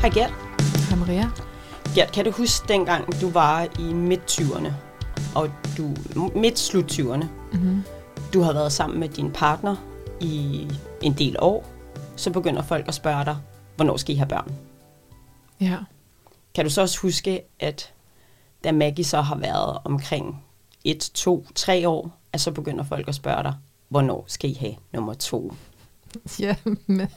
Hej Gert. Hej Maria. Gert, kan du huske dengang, du var i midt-20'erne, og du midt-slut-20'erne, Mm-hmm. du har været sammen med din partner i en del år, så begynder folk at spørge dig, hvornår skal I have børn? Ja. Kan du så også huske, at da Maggie så har været omkring 1, 2, 3 år, at så begynder folk at spørge dig, hvornår skal I have nummer to? Ja, men,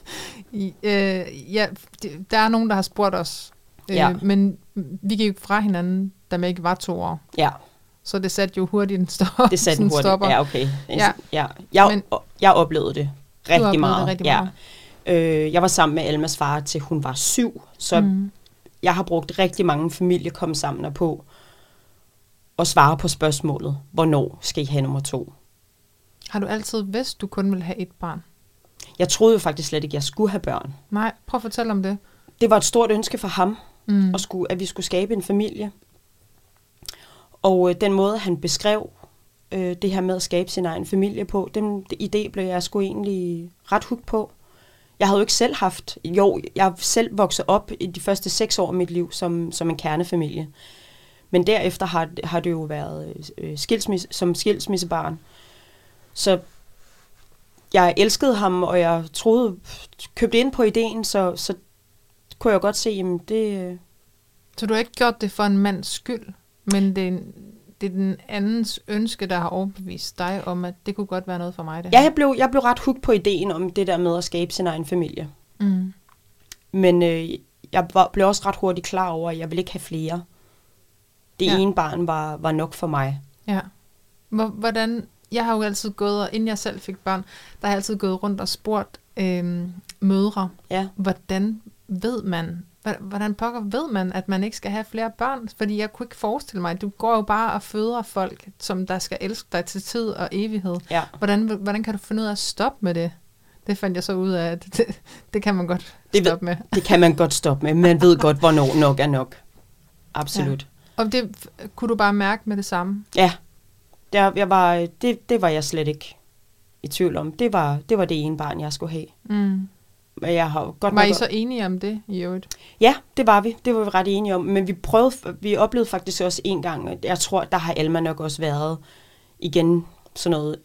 øh, ja, det- der er nogen, der har spurgt os. Øh, Ja. Men vi gik fra hinanden, da man ikke var to år. Ja, Så det satte jo hurtigt en stopper. det satte hurtigt. stopper. Ja, okay. Ja. ja. Jeg, Men- jeg oplevede det rigtig oplevede det meget. rigtig ja. meget. Øh, jeg var sammen med Almas far til hun var syv, så mm. Jeg har brugt rigtig mange sammen på at svare på spørgsmålet, hvornår skal I have nummer to? Har du altid vidst, du kun ville have et barn? Jeg troede jo faktisk slet ikke, jeg skulle have børn. Nej, prøv at fortælle om det. Det var et stort ønske for ham, Mm. at, skulle, at vi skulle skabe en familie. Og øh, den måde, han beskrev øh, det her med at skabe sin egen familie på, den idé blev jeg sgu egentlig ret hugt på. Jeg havde jo ikke selv haft, jo, jeg selv vokset op i de første seks år af mit liv som, som en kernefamilie. Men derefter har, har det jo været øh, skilsmisse, som skilsmissebarn. Så jeg elskede ham, og jeg troede, købte ind på ideen, så, så kunne jeg godt se, jamen det, Så du har ikke gjort det for en mands skyld, men det er, det er den andens ønske, der har overbevist dig om, at det kunne godt være noget for mig. Det Ja, jeg blev, jeg blev ret hugt på ideen om det der med at skabe sin egen familie. Mm. Men øh, jeg var, blev også ret hurtigt klar over, at jeg ville ikke have flere. Det Ja. ene barn var, var nok for mig. Ja. Hvor- Hvordan, jeg har jo altid gået, og inden jeg selv fik børn, der har jeg altid gået rundt og spurgt øhm, mødre, Ja. hvordan ved man, hvordan pokker ved man, at man ikke skal have flere børn? Fordi jeg kunne ikke forestille mig, du går jo bare og føder folk, som der skal elske dig til tid og evighed. Ja. Hvordan, hvordan kan du finde ud af at stoppe med det? Det fandt jeg så ud af, at det, det kan man godt Det ved- stoppe med. Det kan man godt stoppe med. Man ved godt, hvornår nok er nok. Absolut. Og det kunne du bare mærke med det samme? Ja. Der, jeg var, det, det var jeg slet ikke i tvivl om. Det var, det var det ene barn, jeg skulle have. Mm. Men jeg har godt Var I så enige om det i øvrigt? Ja, det var vi. Det var vi ret enige om. Men vi prøvede, vi oplevede faktisk også en gang, jeg tror, der har Alma nok også været igen sådan noget,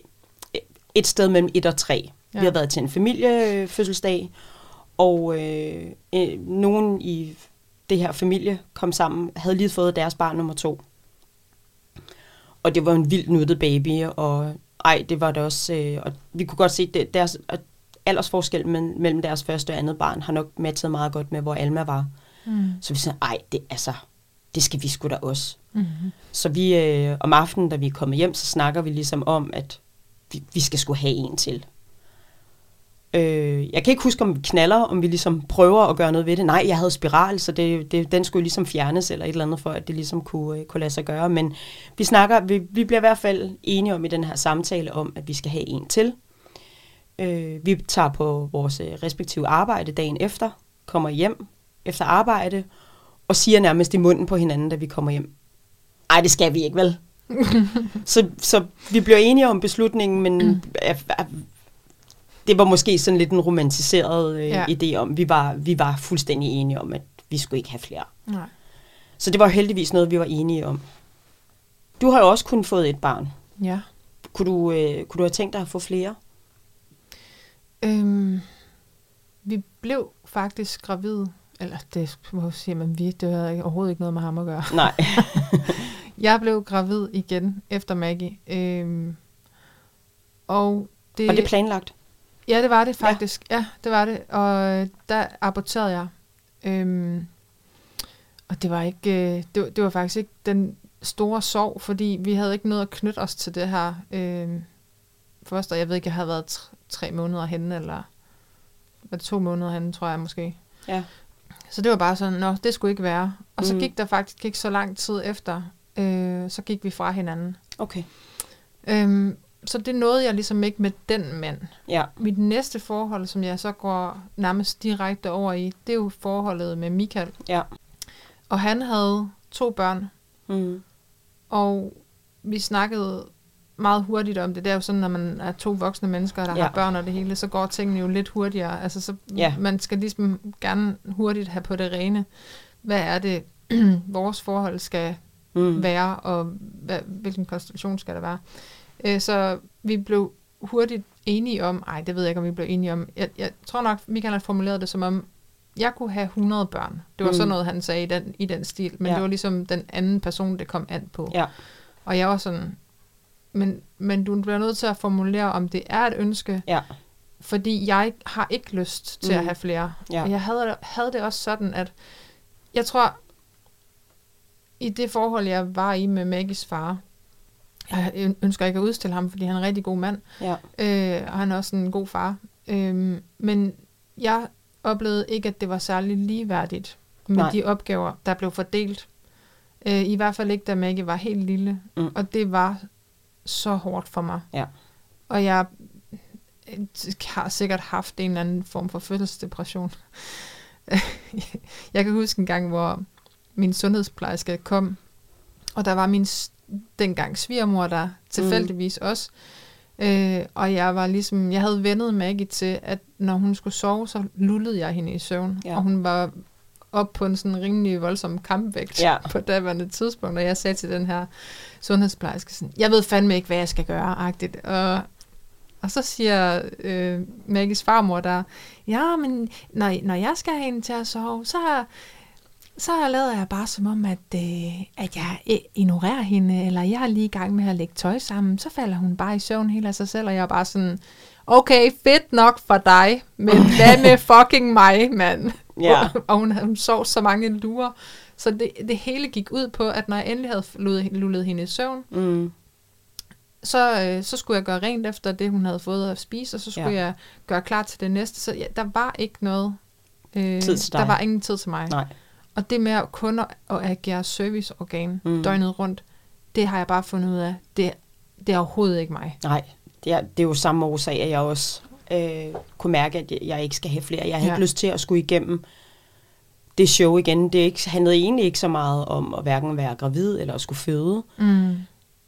et sted mellem et og tre. Ja. Vi har været til en familiefødselsdag, og øh, øh, nogen i det her familie kom sammen, havde lige fået deres barn nummer to. Og det var en vildt nuttet baby, og ej, det var det også. Øh, og vi kunne godt se, det, deres, aldersforskel mellem mellem deres første og andet barn har nok matchet meget godt med, hvor Alma var. Mm. Så vi sagde, ej, det, altså, det skal vi sgu da også. Mm-hmm. Så vi, øh, om aftenen, da vi er kommet hjem, så snakker vi ligesom om, at vi, vi skal sgu have en til. Øh, jeg kan ikke huske, om vi knaller, om vi ligesom prøver at gøre noget ved det. Nej, jeg havde spiral, så det, det, den skulle ligesom fjernes eller et eller andet, for at det ligesom kunne, øh, kunne lade sig gøre. Men vi snakker, vi, vi bliver i hvert fald enige om i den her samtale om, at vi skal have en til. Øh, vi tager på vores øh, respektive arbejde dagen efter, kommer hjem efter arbejde, og siger nærmest i munden på hinanden, da vi kommer hjem.Ej, det skal vi ikke, vel? så, så vi bliver enige om beslutningen, men at, at, det var måske sådan lidt en romantiseret øh, Ja. idé om, vi var, vi var fuldstændig enige om, at vi skulle ikke have flere. Nej. Så det var heldigvis noget, vi var enige om. Du har jo også kun fået et barn. Ja. Kunne du, øh, kunne du have tænkt dig at få flere? Øhm, vi blev faktisk gravide. Eller det må siger man vi, det havde overhovedet ikke noget med ham at gøre. Nej. Jeg blev gravid igen efter Maggie. Øhm, og det, Var det planlagt? Ja, det var det faktisk. Ja, ja det var det. Og øh, der aborterede jeg. Øhm, og det var ikke, øh, det, var, det var faktisk ikke den store sorg, fordi vi havde ikke noget at knytte os til det her. Øh, først, og jeg ved ikke, jeg havde været tre, tre måneder henne, eller var det to måneder henne, tror jeg måske. Ja. Så det var bare sådan, nå, det skulle ikke være. Og så Mhm. gik der faktisk ikke så lang tid efter, øh, så gik vi fra hinanden. Okay. Øhm, så det nåede jeg ligesom ikke med den mand. Ja. Mit næste forhold, som jeg så går nærmest direkte over i, det er jo forholdet med Michael. Ja. Og han havde to børn, Mm. og vi snakkede meget hurtigt om det. Det er jo sådan, når man er to voksne mennesker, der ja. har børn og det hele, så går tingene jo lidt hurtigere. Altså, så ja. man skal ligesom gerne hurtigt have på det rene, hvad er det, vores forhold skal mm. være, og hvad, hvilken konstellation skal der være. Øh, så vi blev hurtigt enige om, ej, det ved jeg ikke, om vi blev enige om, jeg, jeg tror nok, Michael har formuleret det som om, jeg kunne have 100 børn. Det var mm. sådan noget, han sagde i den, i den stil, men ja. det var ligesom den anden person, det kom an på. Ja. Og jeg var sådan, men, men du bliver nødt til at formulere, om det er et ønske, ja. fordi jeg har ikke lyst til mm. at have flere. Ja. Og jeg havde, havde det også sådan, at jeg tror, i det forhold, jeg var i med Maggies far, jeg ønsker ikke at udstille ham, fordi han er en rigtig god mand, ja. øh, og han er også en god far. Øh, men jeg oplevede ikke, at det var særlig ligeværdigt med Nej. de opgaver, der blev fordelt. Øh, I hvert fald ikke, da Maggie var helt lille. Mm. Og det var så hårdt for mig. Ja. Og jeg har sikkert haft en eller anden form for fødselsdepression. jeg kan huske en gang, hvor min sundhedsplejerske kom, og der var min dengang svigermor der tilfældigvis mm. også. Øh, og jeg var ligesom, jeg havde vendet Maggie til, at når hun skulle sove, så lullede jeg hende i søvn. Ja. Og hun var op på en sådan rimelig voldsom kampvægt ja. på daværende tidspunkt, og jeg sagde til den her sundhedsplejerske sådan, jeg ved fandme ikke, hvad jeg skal gøre, agtigt. Og, og så siger øh, Maggies farmor der, ja, men når, når jeg skal have hende til at sove, så så lader jeg bare som om, at, øh, at jeg ignorerer hende, eller jeg er lige i gang med at lægge tøj sammen, så falder hun bare i søvn helt af sig selv, og jeg er bare sådan, okay, fedt nok for dig, men hvad med fucking mig, mand? Ja. og hun, hun sov så mange lurer, så det, det hele gik ud på, at når jeg endelig havde lullet hende i søvn, mm. så, øh, så skulle jeg gøre rent efter det, hun havde fået at spise, og så skulle ja. jeg gøre klar til det næste. Så ja, der var ikke noget. Øh, tid til dig. Der var ingen tid til mig. Nej. Og det med at kun at agere serviceorgan mm. døgnet rundt, det har jeg bare fundet ud af, det, det er overhovedet ikke mig. Nej, det er, det er jo samme årsag, at jeg også øh, kunne mærke, at jeg ikke skal have flere. Jeg har ja. ikke lyst til at skulle igennem det show igen. Det ikke, handlede egentlig ikke så meget om at hverken være gravid eller at skulle føde. Mm.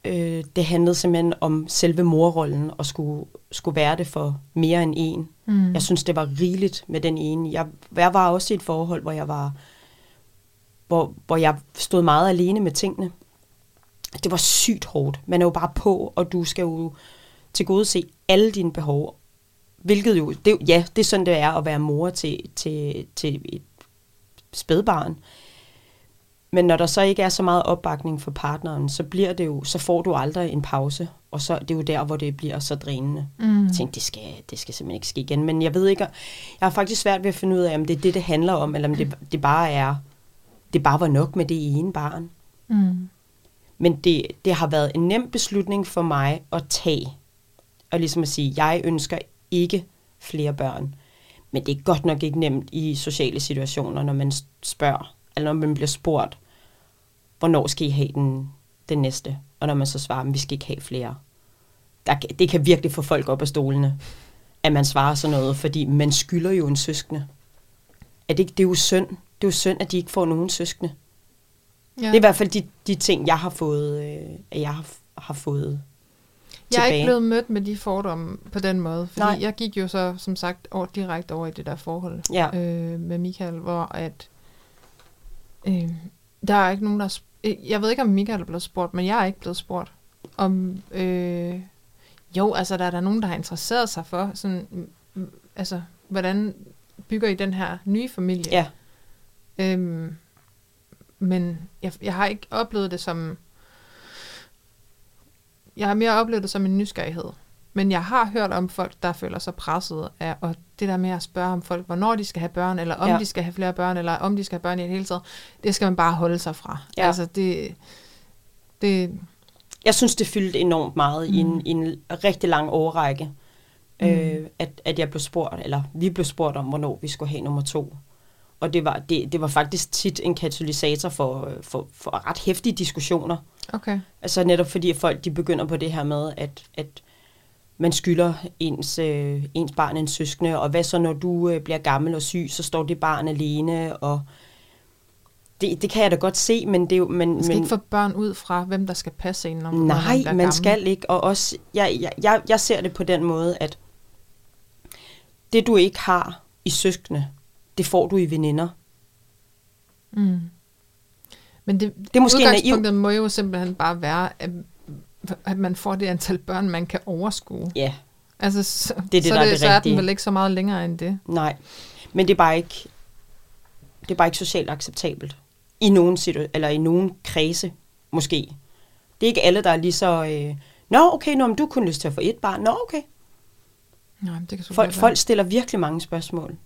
Øh, det handlede simpelthen om selve morrollen og skulle, skulle være det for mere end en. Mm. Jeg synes, det var rigeligt med den ene. Jeg, jeg var også i et forhold, hvor jeg var hvor, hvor jeg stod meget alene med tingene. Det var sygt hårdt. Man er jo bare på, og du skal jo til gode se alle dine behov. Hvilket jo, det, ja, det er sådan, det er at være mor til, til, til et spædbarn. Men når der så ikke er så meget opbakning for partneren, så bliver det jo, så får du aldrig en pause. Og så det er jo der, hvor det bliver så drænende. Mm. Jeg tænkte, det skal, det skal simpelthen ikke ske igen. Men jeg ved ikke, jeg har faktisk svært ved at finde ud af, om det er det, det handler om, eller om det, det bare er det bare var nok med det ene barn. Mm. Men det, det har været en nem beslutning for mig at tage. Og ligesom at sige, jeg ønsker ikke flere børn. Men det er godt nok ikke nemt i sociale situationer, når man spørger, eller når man bliver spurgt, hvornår skal I have den, den næste? Og når man så svarer, at vi skal ikke have flere. Der, det kan virkelig få folk op af stolene, at man svarer sådan noget, fordi man skylder jo en søskende. Er det, det er jo synd det er jo synd, at de ikke får nogen søskende. Ja. Det er i hvert fald de, de ting, jeg har fået, øh, jeg har, har fået jeg er ikke blevet mødt med de fordomme på den måde, fordi Nej. jeg gik jo så, som sagt, over, direkte over i det der forhold ja. øh, med Michael, hvor at øh, der er ikke nogen, der... Øh, jeg ved ikke, om Michael er blevet spurgt, men jeg er ikke blevet spurgt. Om, øh, jo, altså, der er der nogen, der har interesseret sig for, sådan, altså, hvordan bygger I den her nye familie? Ja. Øhm, men jeg, jeg har ikke oplevet det som... Jeg har mere oplevet det som en nysgerrighed. Men jeg har hørt om folk, der føler sig presset af, og det der med at spørge om folk, hvornår de skal have børn, eller om ja. de skal have flere børn, eller om de skal have børn i det hele taget, det skal man bare holde sig fra. Ja. Altså det, det... Jeg synes, det fyldte enormt meget mm. i, en, i en rigtig lang årrække, mm. øh, at, at jeg blev spurgt, eller vi blev spurgt om, hvornår vi skulle have nummer to. Og det var, det, det var faktisk tit en katalysator for, for, for ret hæftige diskussioner. Okay. Altså netop fordi folk de begynder på det her med, at, at man skylder ens, øh, ens barn en søskende, og hvad så når du øh, bliver gammel og syg, så står det barn alene, og det, det kan jeg da godt se, men det er jo... Men, Man skal men, ikke få børn ud fra, hvem der skal passe en, når, Nej, man man gammel. skal ikke. Og også, jeg, jeg, jeg, jeg ser det på den måde, at det du ikke har i søskende, det får du i veninder. Mm. Men det, Det er måske udgangspunktet må jo simpelthen bare være, at, at man får det antal børn, man kan overskue. Ja, Altså, så, Det er det, så, der er det, det så er den vel ikke så meget længere end det. nej. Men det er bare ikke, det er bare ikke socialt acceptabelt. I nogen, situ- eller i nogen kredse, måske. Det er ikke alle, der er lige så... Øh, Nå, okay, nå, men du kunne lyst til at få et barn. Nå, okay. Nej, det kan Folk, folk stiller virkelig mange spørgsmål.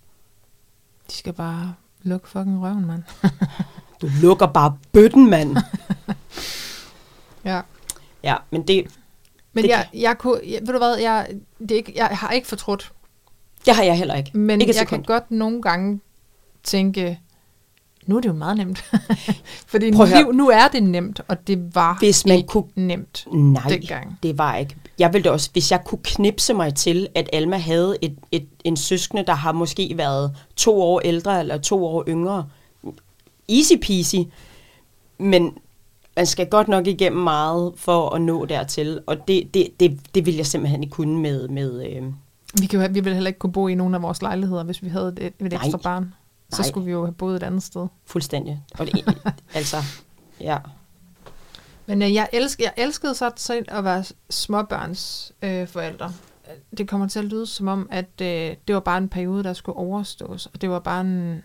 De skal bare lukke fucking røven, mand. Du lukker bare bøtten, mand. ja. ja, men det, Men Det jeg, jeg kunne, jeg, ved du hvad, jeg, det er ikke, jeg har ikke fortrudt, det har jeg heller ikke. men ikke jeg sekund. kan godt nogle gange tænke, nu er det jo meget nemt. Fordi nu, nu er det nemt, og det var Hvis man ikke kunne nemt Nej, dengang. det var ikke. Jeg ville også, hvis jeg kunne knipse mig til, at Alma havde et, et, en søskende, der har måske været to år ældre eller to år yngre. Easy peasy. Men man skal godt nok igennem meget for at nå dertil. Og det, det, det, det vil jeg simpelthen ikke kunne med... med øh, Vi, kan, vi ville heller ikke kunne bo i nogen af vores lejligheder, hvis vi havde et, et ekstra barn. Så Nej. skulle vi jo have boet et andet sted. fuldstændig. Og det, altså, ja. Men øh, jeg, elsk, jeg elskede så at være småbørns øh, forældre. Det kommer til at lyde som om, at øh, det var bare en periode, der skulle overstås. Og det var bare en,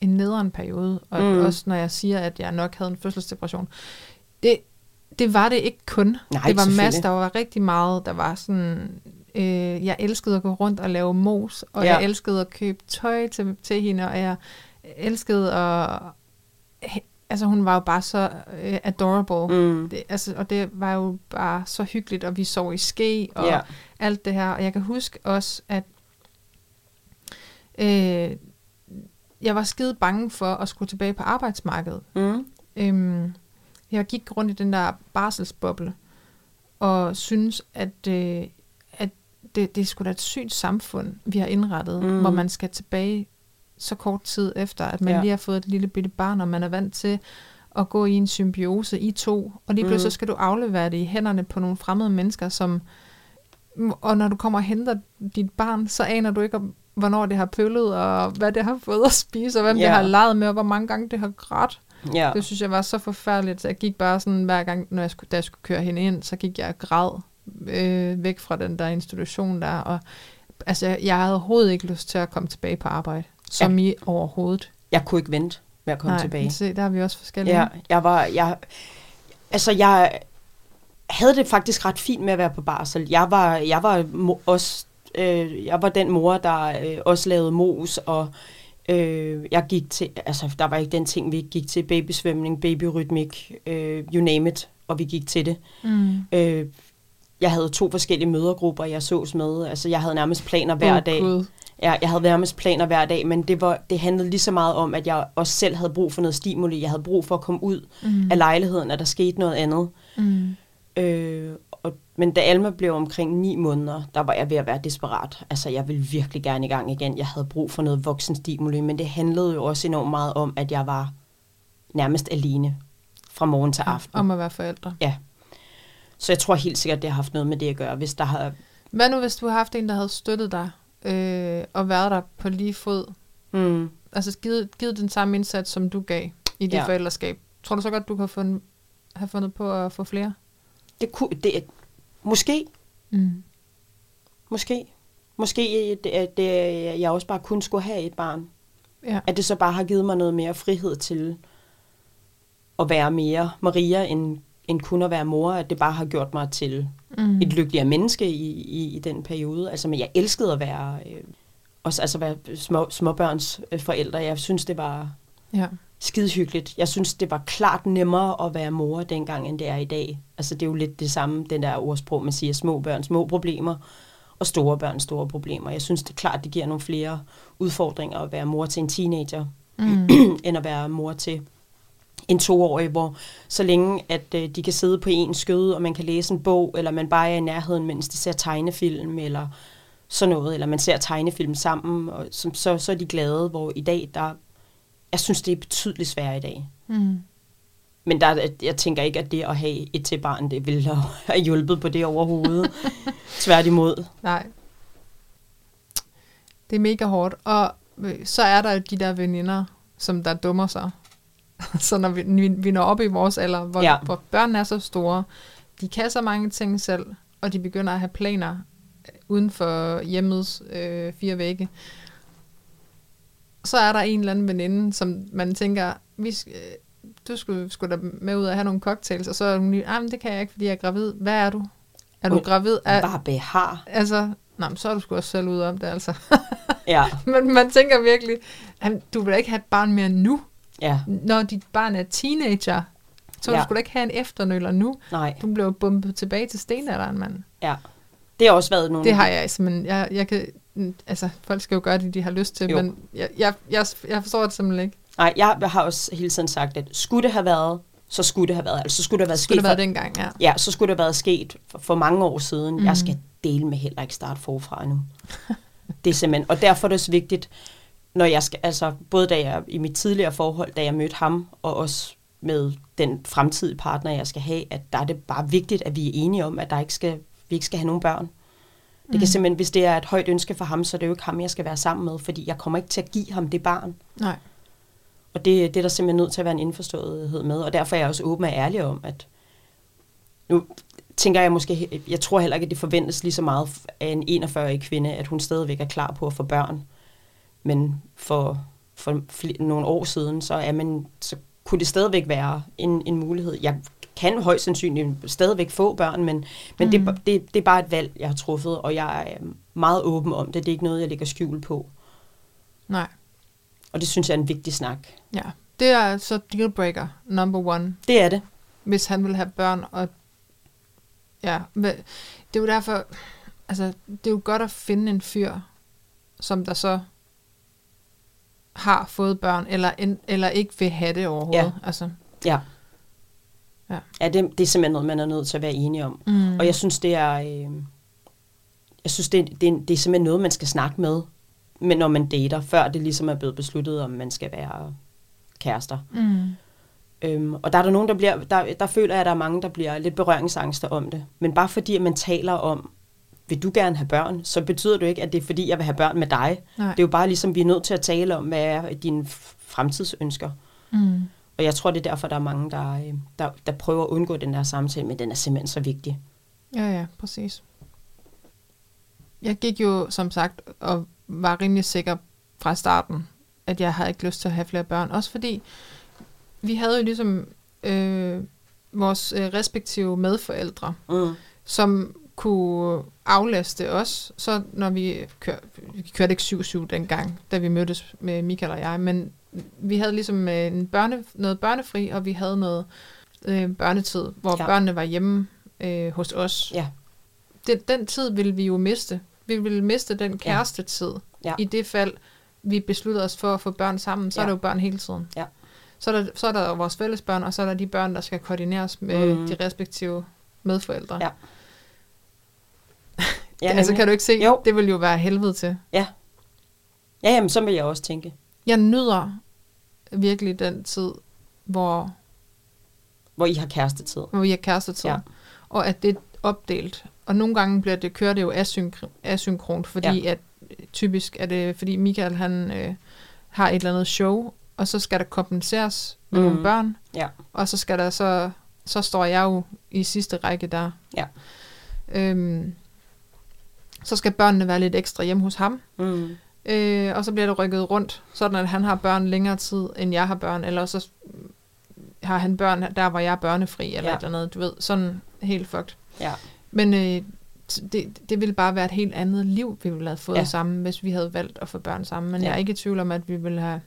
en nederen periode. Og Mm. også når jeg siger, at jeg nok havde en fødselsdepression. Det, det var det ikke kun. Nej, det var masser, der var rigtig meget, der var sådan... Øh, jeg elskede at gå rundt og lave mos, og Ja. jeg elskede at købe tøj til, til hende, og jeg elskede at... Altså, hun var jo bare så øh, adorable. Mm. Det, altså, og det var jo bare så hyggeligt, og vi sov i ske, og Ja. alt det her. Og jeg kan huske også, at øh, jeg var skide bange for at skulle tilbage på arbejdsmarkedet. Mm. Øhm, jeg gik rundt i den der barselsboble, og synes, at, øh, at det, det er sgu da et sygt samfund, vi har indrettet, Mm. mm. hvor man skal tilbage så kort tid efter, at man Ja. lige har fået et lille bitte barn, og man er vant til at gå i en symbiose i to, og lige pludselig Mm. så skal du aflevere det i hænderne på nogle fremmede mennesker, som og når du kommer og henter dit barn, så aner du ikke, om, hvornår det har pøllet, og hvad det har fået at spise, og hvem Ja. det har leget med, og hvor mange gange det har grædt. Ja. Det synes jeg var så forfærdeligt, så jeg gik bare sådan, hver gang, når jeg skulle, da jeg skulle køre hende ind, så gik jeg og græd øh, væk fra den der institution der, og altså, jeg, havde overhovedet ikke lyst til at komme tilbage på arbejde, som i overhovedet. Jeg kunne ikke vente med at komme Nej, tilbage. Se, der er vi også forskellige. Ja, jeg var, jeg, altså jeg havde det faktisk ret fint med at være på barsel. Jeg var, jeg var også, øh, jeg var den mor, der øh, også lavede mos, og øh, jeg gik til, altså der var ikke den ting, vi ikke gik til, babysvømning, babyrytmik, øh, you name it, og vi gik til det. Mm. Øh, jeg havde to forskellige mødergrupper, jeg sås med, altså jeg havde nærmest planer hver Åh, dag. Gud. Ja, jeg havde nærmest planer hver dag, men det, var, det handlede lige så meget om, at jeg også selv havde brug for noget stimuli. Jeg havde brug for at komme ud Mm. af lejligheden, at der skete noget andet. Mm. Øh, og, men da Alma blev omkring ni måneder, der var jeg ved at være desperat. Altså, jeg ville virkelig gerne i gang igen. Jeg havde brug for noget voksenstimuli, men det handlede jo også enormt meget om, at jeg var nærmest alene fra morgen til aften. Om at være forældre. Ja. Så jeg tror helt sikkert, det har haft noget med det at gøre. Hvis der har... Hvad nu, hvis du har haft en, der havde støttet dig, øh, og været der på lige fod, Mm, altså givet, givet den samme indsats, som du gav i dit Ja. forældreskab, tror du så godt, du kan fundet, have fundet på at få flere? det kunne... Det, måske. Mm. Måske. Måske det, at det, jeg også bare kun skulle have et barn. Ja. At det så bare har givet mig noget mere frihed til at være mere Maria, end, end kun at være mor. At det bare har gjort mig til Mm. et lykkeligere menneske i, i, i den periode. Altså, men jeg elskede at være, øh, også, altså være små, småbørns øh, forældre. Jeg synes, det var Ja. skide hyggeligt. Jeg synes, det var klart nemmere at være mor dengang, end det er i dag. Altså, det er jo lidt det samme, den der ordsprog, man siger, små børn, små problemer, og store børn, store problemer. Jeg synes, det er klart, det giver nogle flere udfordringer at være mor til en teenager, Mm. end at være mor til en toårig, hvor så længe, at øh, de kan sidde på en skød, og man kan læse en bog, eller man bare er i nærheden, mens de ser tegnefilm, eller sådan noget, eller man ser tegnefilm sammen, og så, så, så er de glade, hvor i dag, der jeg synes, det er betydeligt sværere i dag. Mm. Men der, jeg tænker ikke, at det at have et til barn, det ville have hjulpet på det overhovedet. Tværtimod. Nej. Det er mega hårdt. Og øh, så er der de der veninder, som der dummer sig. så når vi, vi, vi når op i vores alder, hvor, ja. hvor børnene er så store, de kan så mange ting selv, og de begynder at have planer øh, uden for hjemmets øh, fire vægge. Så er der en eller anden veninde, som man tænker, vi øh, du skulle, skulle da med ud og have nogle cocktails, og så er hun lige, ah, men det kan jeg ikke, fordi jeg er gravid. Hvad er du? Er du gravid? Er, bare behar. Altså, nej, men så er du sgu også selv ud om det, altså. ja. Men man tænker virkelig, du vil ikke have et barn mere nu. Ja. Når dit barn er teenager, så ja. du skulle ikke have en efternøler nu. Nej. Du blev bumpet tilbage til stenalderen, mand. Ja. Det har også været nogle... Det har jeg simpelthen. Jeg, jeg kan, altså, folk skal jo gøre det, de har lyst til, jo. men jeg, jeg, jeg, jeg forstår det simpelthen ikke. Nej, jeg har også hele tiden sagt, at skulle det have været, så skulle det have været. Altså, så skulle det have været skulle sket. det have været dengang, ja. Ja, så skulle det have været sket for, for mange år siden. Mm. Jeg skal dele med heller ikke starte forfra nu. det er simpelthen, og derfor er det så vigtigt, når jeg skal, altså både da jeg i mit tidligere forhold, da jeg mødte ham, og også med den fremtidige partner, jeg skal have, at der er det bare vigtigt, at vi er enige om, at der ikke skal, vi ikke skal have nogen børn. Det kan mm. simpelthen, hvis det er et højt ønske for ham, så er det jo ikke ham, jeg skal være sammen med, fordi jeg kommer ikke til at give ham det barn. Nej. Og det, det er der simpelthen nødt til at være en indforståethed med, og derfor er jeg også åben og ærlig om, at nu tænker jeg måske, jeg tror heller ikke, at det forventes lige så meget af en 41-årig kvinde, at hun stadigvæk er klar på at få børn. Men for, for nogle år siden, så, er man, så kunne det stadigvæk være en, en mulighed. Jeg kan højst sandsynligt stadigvæk få børn, men, men mm. det, det, det er bare et valg, jeg har truffet, og jeg er meget åben om det. Det er ikke noget, jeg lægger skjul på. Nej. Og det synes jeg er en vigtig snak. Ja, det er altså dealbreaker number one. Det er det. Hvis han vil have børn, og ja, det er jo derfor, altså, det er jo godt at finde en fyr, som der så har fået børn, eller, en, eller ikke vil have det overhovedet. Ja. Altså. Ja. Ja, ja det, det er simpelthen noget, man er nødt til at være enige om. Mm. Og jeg synes, det er... Øh, jeg synes, det, det, det er simpelthen noget, man skal snakke med, men når man dater, før det ligesom er blevet besluttet, om man skal være kærester. Mm. Øhm, og der er der nogen, der bliver, der, der føler jeg, at der er mange, der bliver lidt berøringsangster om det. Men bare fordi, at man taler om, vil du gerne have børn, så betyder det ikke, at det er fordi, jeg vil have børn med dig. Nej. Det er jo bare ligesom, vi er nødt til at tale om, hvad er dine fremtidsønsker. Mm. Og jeg tror, det er derfor, der er mange, der, øh, der, der prøver at undgå den der samtale, men den er simpelthen så vigtig. Ja, ja, præcis. Jeg gik jo, som sagt, og var rimelig sikker fra starten, at jeg havde ikke lyst til at have flere børn. Også fordi, vi havde jo ligesom øh, vores øh, respektive medforældre, mm. som kunne aflaste os. Så når vi, kør, vi kørte ikke 7-7 dengang, da vi mødtes med Michael og jeg, men vi havde ligesom øh, en børne, noget børnefri, og vi havde noget øh, børnetid, hvor ja. børnene var hjemme øh, hos os. Ja. Den, den tid ville vi jo miste. Vi ville miste den kærestetid. Ja. I det fald, vi besluttede os for at få børn sammen, så ja. er det jo børn hele tiden. Ja. Så er, der, så er der vores fælles børn, og så er der de børn, der skal koordineres med mm. de respektive medforældre. Ja. Ja altså kan du ikke se, jo. det vil jo være helvede til. Ja. Ja, jamen, så vil jeg også tænke. Jeg nyder virkelig den tid, hvor... Hvor I har kærestetid. Hvor I har kærestetid. Ja. Og at det er opdelt. Og nogle gange bliver det, kører det jo asynkr- asynkront, fordi ja. at typisk er det, fordi Michael han øh, har et eller andet show, og så skal der kompenseres med mm. nogle børn, ja. og så skal der så, så står jeg jo i sidste række der. Ja. Øhm, så skal børnene være lidt ekstra hjemme hos ham, mm. øh, og så bliver det rykket rundt, sådan at han har børn længere tid, end jeg har børn, eller så har han børn der, hvor jeg er børnefri, eller Ja. et eller andet, du ved, sådan helt fucked. Ja. Men øh, det, det ville bare være et helt andet liv, vi ville have fået Ja. sammen, hvis vi havde valgt at få børn sammen. Men ja. jeg er ikke i tvivl om, at vi ville have...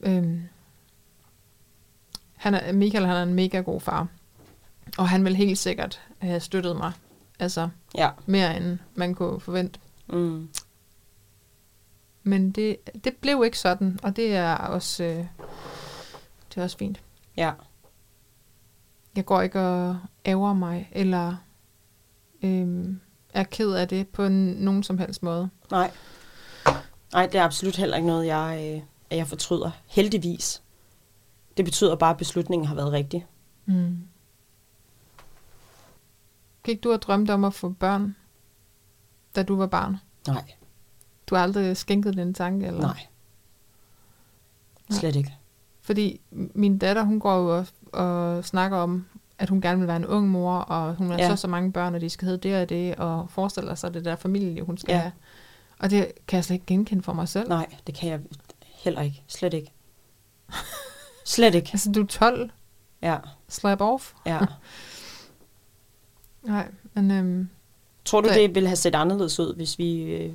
Øhm, han er, Michael han er en mega god far. Og han vil helt sikkert have støttet mig. Altså Ja. mere end man kunne forvente. Mm. Men det, det blev ikke sådan, og det er også, øh, det er også fint. Ja. Jeg går ikke og ærger mig, eller øhm, er ked af det på en, nogen som helst måde. Nej. Nej, det er absolut heller ikke noget, jeg, øh, at jeg fortryder. Heldigvis. Det betyder bare, at beslutningen har været rigtig. Mm. Gik du og drømte om at få børn, da du var barn? Nej. Du har aldrig skænket den tanke? Eller? Nej. Slet ikke. Fordi min datter, hun går jo og, og snakker om, at hun gerne vil være en ung mor, og hun har ja. så så mange børn, og de skal hedde det og det, og forestiller sig det der familieliv, hun skal ja. have. Og det kan jeg slet ikke genkende for mig selv. Nej, det kan jeg heller ikke. Slet ikke. Slet ikke. altså, du er 12. Ja. Slap off. Ja. Nej, men... Øhm, Tror du, det, det ville have set anderledes ud, hvis vi, øh,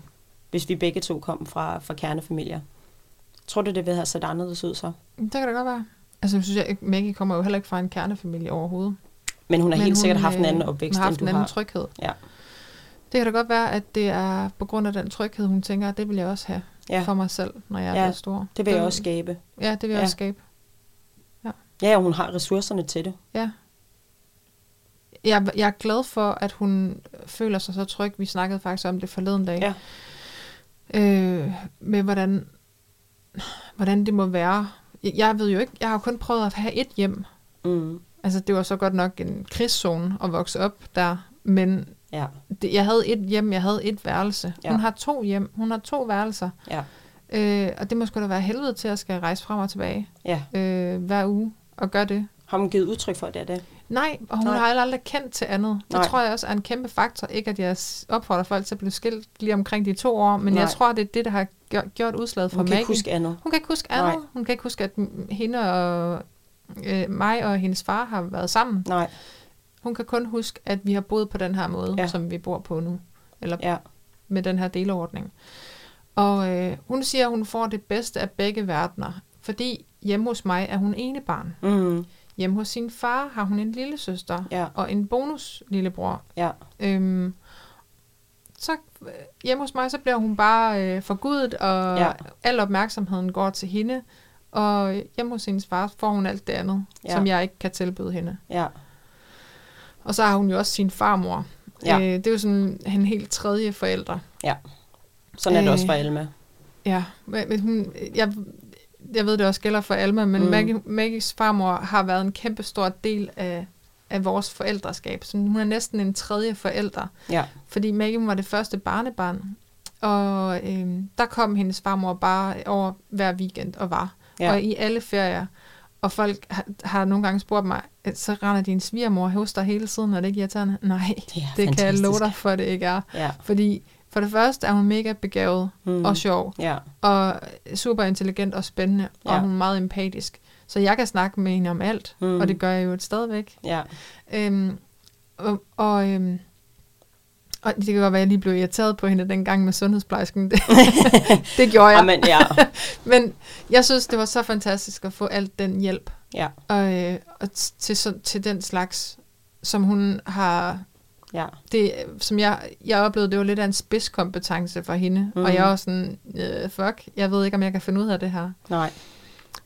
hvis vi begge to kom fra, fra kernefamilier? Tror du, det ville have set anderledes ud så? Det kan da godt være. Altså, jeg synes, jeg, Maggie kommer jo heller ikke fra en kernefamilie overhovedet. Men hun har Men helt hun, sikkert haft en anden øh, opvækst, hun har haft end en du anden har. tryghed. Ja. Det kan da godt være, at det er på grund af den tryghed, hun tænker, at det vil jeg også have ja. for mig selv, når jeg ja. er stor. det vil jeg også skabe. Ja, det vil jeg Ja. også skabe. Ja, og hun har ressourcerne til det. Ja. Jeg, jeg er glad for, at hun føler sig så tryg. Vi snakkede faktisk om det forleden dag. Ja. Øh, med hvordan, hvordan det må være. Jeg, ved jo ikke, jeg har kun prøvet at have et hjem. Mm. Altså, det var så godt nok en krigszone at vokse op der, men Ja, det, jeg havde et hjem, jeg havde et værelse. Ja. Hun har to hjem, hun har to værelser. ja, Øh, og det må sgu da være helvede til at skal rejse frem og tilbage ja. øh, hver uge og gøre det. Har hun givet udtryk for, at det er det? Nej, og hun Nej. Har heller aldrig kendt til andet. Det Nej. tror jeg også er en kæmpe faktor. Ikke at jeg opfordrer folk til at blive skilt lige omkring de to år, men Nej. jeg tror, det er det, der har gjort, gjort udslaget for Hun kan Maggie. ikke huske andet. Hun kan ikke huske andet. Nej. Hun kan ikke huske, at hende og øh, mig og hendes far har været sammen. Nej, Hun kan kun huske, at vi har boet på den her måde, Ja. ja. som vi bor på nu. Eller ja, med den her delordning. Og øh, hun siger, at hun får det bedste af begge verdener, fordi hjemme hos mig er hun ene barn. mm. Hjemme hos sin far har hun en lille søster ja, og en bonus lillebror. ja, Øhm, så øh, hjemme hos mig, så bliver hun bare øh, forgudet, og Ja. ja. al opmærksomheden går til hende. Og hjemme hos hendes far får hun alt det andet, Ja. ja. som jeg ikke kan tilbyde hende. ja, Og så har hun jo også sin farmor. Ja. Øh, det er jo sådan en helt tredje forælder. sådan er det Øh, også for Alma. Ja, men hun, jeg, jeg ved, det også gælder for Alma, men Mm. Maggie, Maggies farmor har været en kæmpe stor del af, af vores forældreskab. Så hun er næsten en tredje forælder, Ja, fordi Maggie var det første barnebarn. Og øhm, der kom hendes farmor bare over hver weekend og var. Ja. Og i alle ferier. Og folk har, har nogle gange spurgt mig, at så render din svigermor hos dig hele tiden, er det ikke irriterende? Nej, det det kan jeg love dig for, det ikke er. Ja, Fordi for det første er hun mega begavet mm. og sjov Ja, og super intelligent og spændende. Ja. og hun er meget empatisk. Så jeg kan snakke med hende om alt, Mm. og det gør jeg jo stadigvæk. ja, Øhm, og, og, øhm, og det kan godt være, at jeg lige blev irriteret på hende dengang med sundhedsplejersken. Det, det gjorde jeg. Amen, ja, Men jeg synes, det var så fantastisk at få alt den hjælp. ja, Og, øh, og til, så, til den slags, som hun har... ja, Det, som jeg, jeg oplevede, det var lidt af en spidskompetence for hende. Mm. Og jeg var sådan, øh, fuck, jeg ved ikke, om jeg kan finde ud af det her. nej.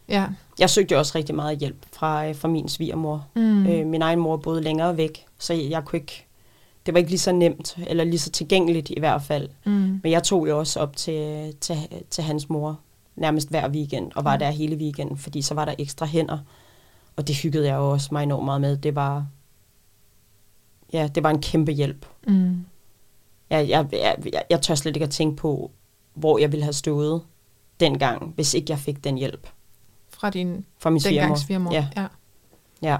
Ja. Jeg søgte jo også rigtig meget hjælp fra, øh, fra min svigermor. Mm. Mm. Øh, min egen mor boede længere væk, så jeg, jeg kunne ikke, det var ikke lige så nemt, eller lige så tilgængeligt i hvert fald. Mm. Men jeg tog jo også op til, til, til hans mor nærmest hver weekend, og var Mm. der hele weekenden, fordi så var der ekstra hænder. Og det hyggede jeg jo også mig enormt meget med. Det var, ja, det var en kæmpe hjælp. Mm. Jeg, jeg, jeg, jeg, tør slet ikke at tænke på, hvor jeg ville have stået dengang, hvis ikke jeg fik den hjælp Fra din fra min dengang svigermor. Ja, ja. ja.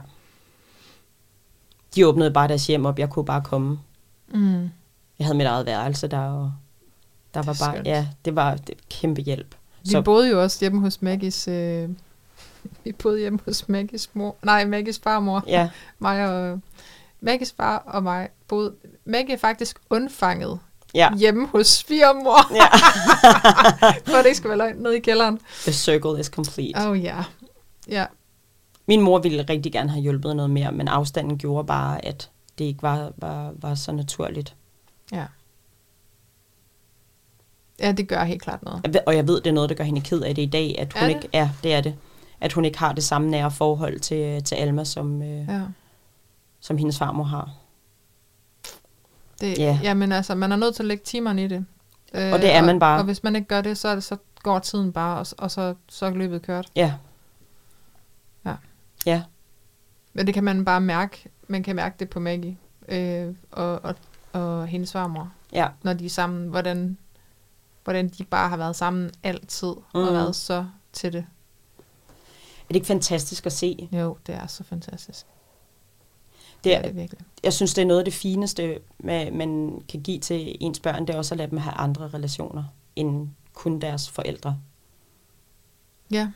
De åbnede bare deres hjem op, jeg kunne bare komme. Mm. Jeg havde mit eget værelse der, og der var Det er bare, skønt. ja, det var det, kæmpe hjælp. Vi Så- boede jo også hjemme hos Maggies... Øh, vi boede hjemme hos Maggies mor. Nej, Maggies farmor. Ja, Mig og... Maggies far og mig boede... Maggie er faktisk undfanget ja, hjemme hos svigermor, ja. for det ikke skal være løgn nede i kælderen. The circle is complete. Oh ja. Ja. Min mor ville rigtig gerne have hjulpet noget mere, men afstanden gjorde bare, at det ikke var, var, var så naturligt. Ja. Ja, det gør helt klart noget. Jeg ved, og jeg ved, det er noget, der gør hende ked af det i dag, at hun Er det? ikke ja, det er det. At hun ikke har det samme nære forhold til, til Alma, som, øh, Ja. Som hendes farmor har. Det, Ja. Jamen altså, man er nødt til at lægge timerne i det. Øh, Og det er man og, bare. Og hvis man ikke gør det, så, så går tiden bare, og, og så, så er løbet kørt. Ja. Ja. Ja. Men det kan man bare mærke. Man kan mærke det på Maggie øh, og, og, og hendes farmor, Ja. når de er sammen. Hvordan, hvordan de bare har været sammen altid, mm. og været så til det. Er det ikke fantastisk at se? Jo, det er så fantastisk. Det er det virkelig. jeg synes, det er noget af det fineste, ma- man kan give til ens børn, det er også at lade dem have andre relationer end kun deres forældre. Ja,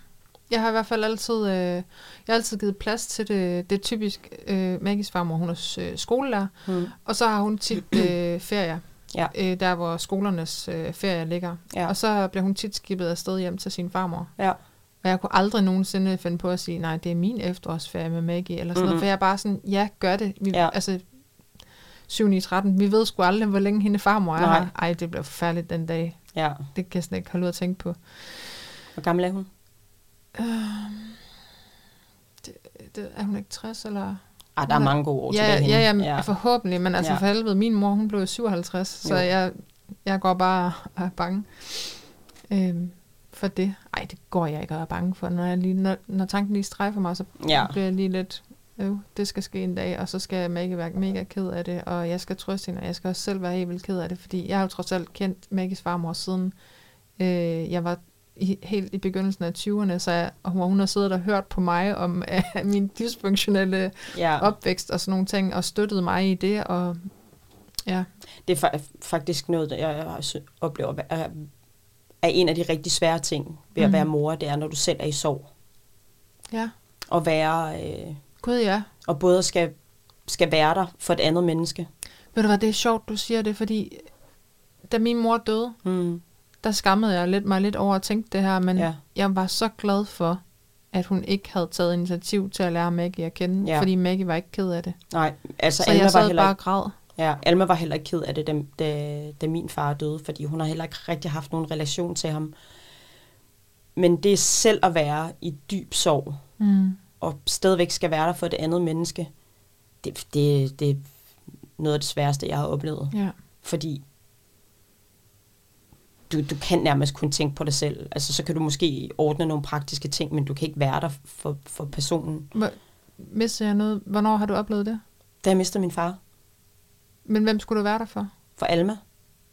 jeg har i hvert fald altid, øh, jeg har altid givet plads til det. Det er typisk øh, Maggies farmor, hun er øh, skolelærer, Mm. og så har hun tit øh, ferier, Ja. øh, der hvor skolernes øh, ferier ligger. Ja. Og så bliver hun tit skibet afsted hjem til sin farmor. Ja. Og jeg kunne aldrig nogensinde finde på at sige, nej, det er min efterårsferie med Maggie, eller sådan noget, Mhm. for jeg er bare sådan, ja, gør det. Vi, Ja. Altså, 7 i 13, vi ved sgu aldrig, hvor længe hende farmor er Nej. her. Ej, det bliver forfærdeligt den dag. ja. Det kan jeg slet ikke holde ud at tænke på. Hvor gammel er hun? Det, det, er hun ikke 60, eller... Ah, der er er- mange gode år Ja, tilbage. ja, hende. ja, ja, forhåbentlig, men altså Ja. for helvede, min mor, hun blev 57, så Jo. jeg, jeg går bare og er bange øhm, for det. Ej, det går jeg ikke og er bange for. Når, jeg lige, når, når tanken lige strejfer mig, så Ja. bliver jeg lige lidt, øh, det skal ske en dag, og så skal jeg mega være mega ked af det, og jeg skal trøste hende, og jeg skal også selv være helt vildt ked af det, fordi jeg har jo trods alt kendt Maggies farmor siden øh, jeg var i, helt i begyndelsen af 20'erne, så jeg, og hun, hun har siddet og hørt på mig om min dysfunktionelle ja. opvækst og sådan nogle ting, og støttede mig i det, og ja, Det er fa- faktisk noget, jeg også oplever er, er en af de rigtig svære ting ved at Mhm. være mor, det er, når du selv er i sorg. ja, Og være, øh, gud ja. og både skal, skal være der for et andet menneske. Ved du hvad, det er sjovt, du siger det, fordi da min mor døde, Mm. der skammede jeg lidt, mig lidt over at tænke det her, men Ja. jeg var så glad for, at hun ikke havde taget initiativ til at lære Maggie at kende, Ja. fordi Maggie var ikke ked af det. Nej, altså Så jeg var sad heller bare og græd. Ja, Alma var heller ikke ked af det, da, da, da min far døde, fordi hun har heller ikke rigtig haft nogen relation til ham. Men det er selv at være i dyb sorg, Mm. og stadigvæk skal være der for et andet menneske, det, det, det er noget af det sværeste, jeg har oplevet. Ja. Fordi du, du kan nærmest kun tænke på dig selv. Altså, så kan du måske ordne nogle praktiske ting, men du kan ikke være der for, for personen. Hvor- Mistede jeg noget? Hvornår har du oplevet det? Da jeg mistede min far Men hvem skulle du være der for? for Alma.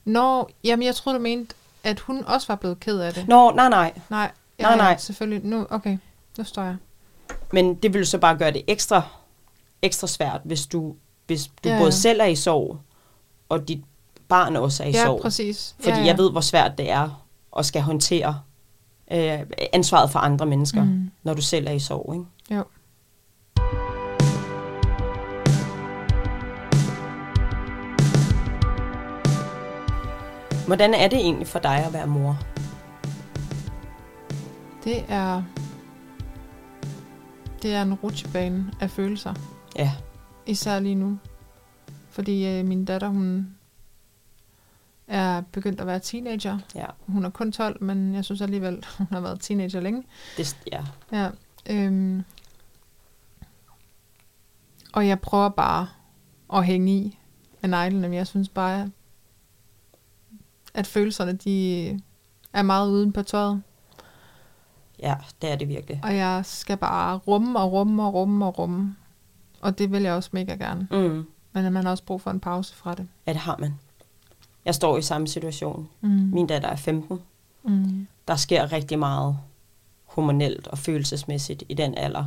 Nå, jamen jeg troede, du mente, at hun også var blevet ked af det. Nå, nej, nej. Nej, ja, Nej, nej. Selvfølgelig. Nu, okay, nu står jeg. Men det vil så bare gøre det ekstra, ekstra svært, hvis du, hvis du Ja, både ja. selv er i sorg, og dit barn også er i ja, sorg. præcis. Fordi ja, ja. jeg ved, hvor svært det er at skal håndtere øh, ansvaret for andre mennesker. Mm. når du selv er i sorg. Ikke? Jo. Hvordan er det egentlig for dig at være mor? Det er... Det er en rutsjebane af følelser. Ja, Især lige nu. Fordi øh, min datter, hun er begyndt at være teenager. ja, Hun er kun 12, men jeg synes alligevel, hun har været teenager længe. det, ja. Ja. Øhm. Og jeg prøver bare at hænge i med neglene, men jeg synes bare, at følelserne, de er meget uden på tøjet. ja, det er det virkelig. Og jeg skal bare rumme og rumme og rumme og rumme. Og det vil jeg også mega gerne. Mm. Men man har også brug for en pause fra det. Ja, det har man. Jeg står i samme situation. Mm. Min datter er 15. Mm. Der sker rigtig meget hormonelt og følelsesmæssigt i den alder.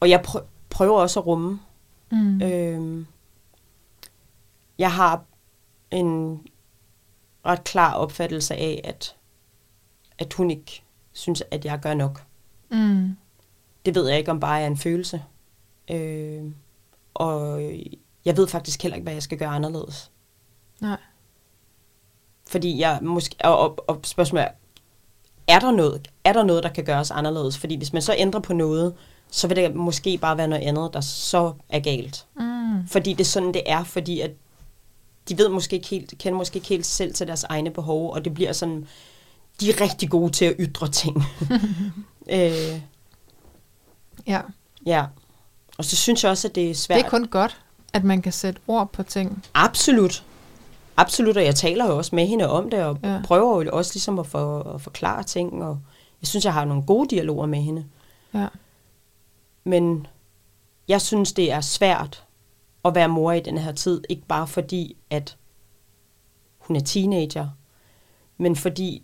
Og jeg prø- prøver også at rumme. Mm. Øhm, jeg har en ret klar opfattelse af, at, at hun ikke synes, at jeg gør nok. Mm. Det ved jeg ikke, om bare er en følelse. Øh, og jeg ved faktisk heller ikke, hvad jeg skal gøre anderledes. Nej. Fordi jeg måske, og, og, og spørgsmålet er, er der, noget, er der noget, der kan gøres anderledes? Fordi hvis man så ændrer på noget, så vil det måske bare være noget andet, der så er galt. Mm. Fordi det er sådan, det er, fordi at de ved måske ikke helt, kender måske ikke helt selv til deres egne behov, og det bliver sådan, de er rigtig gode til at ytre ting. øh, Ja. ja. Og så synes jeg også, at det er Det svært. er kun godt, at man kan sætte ord på ting. Absolut. Absolut, og jeg taler jo også med hende om det, og ja. prøver jo også ligesom at, for, at forklare ting, og jeg synes, jeg har nogle gode dialoger med hende. Ja. Men jeg synes, det er svært at være mor i den her tid, ikke bare fordi, at hun er teenager, men fordi,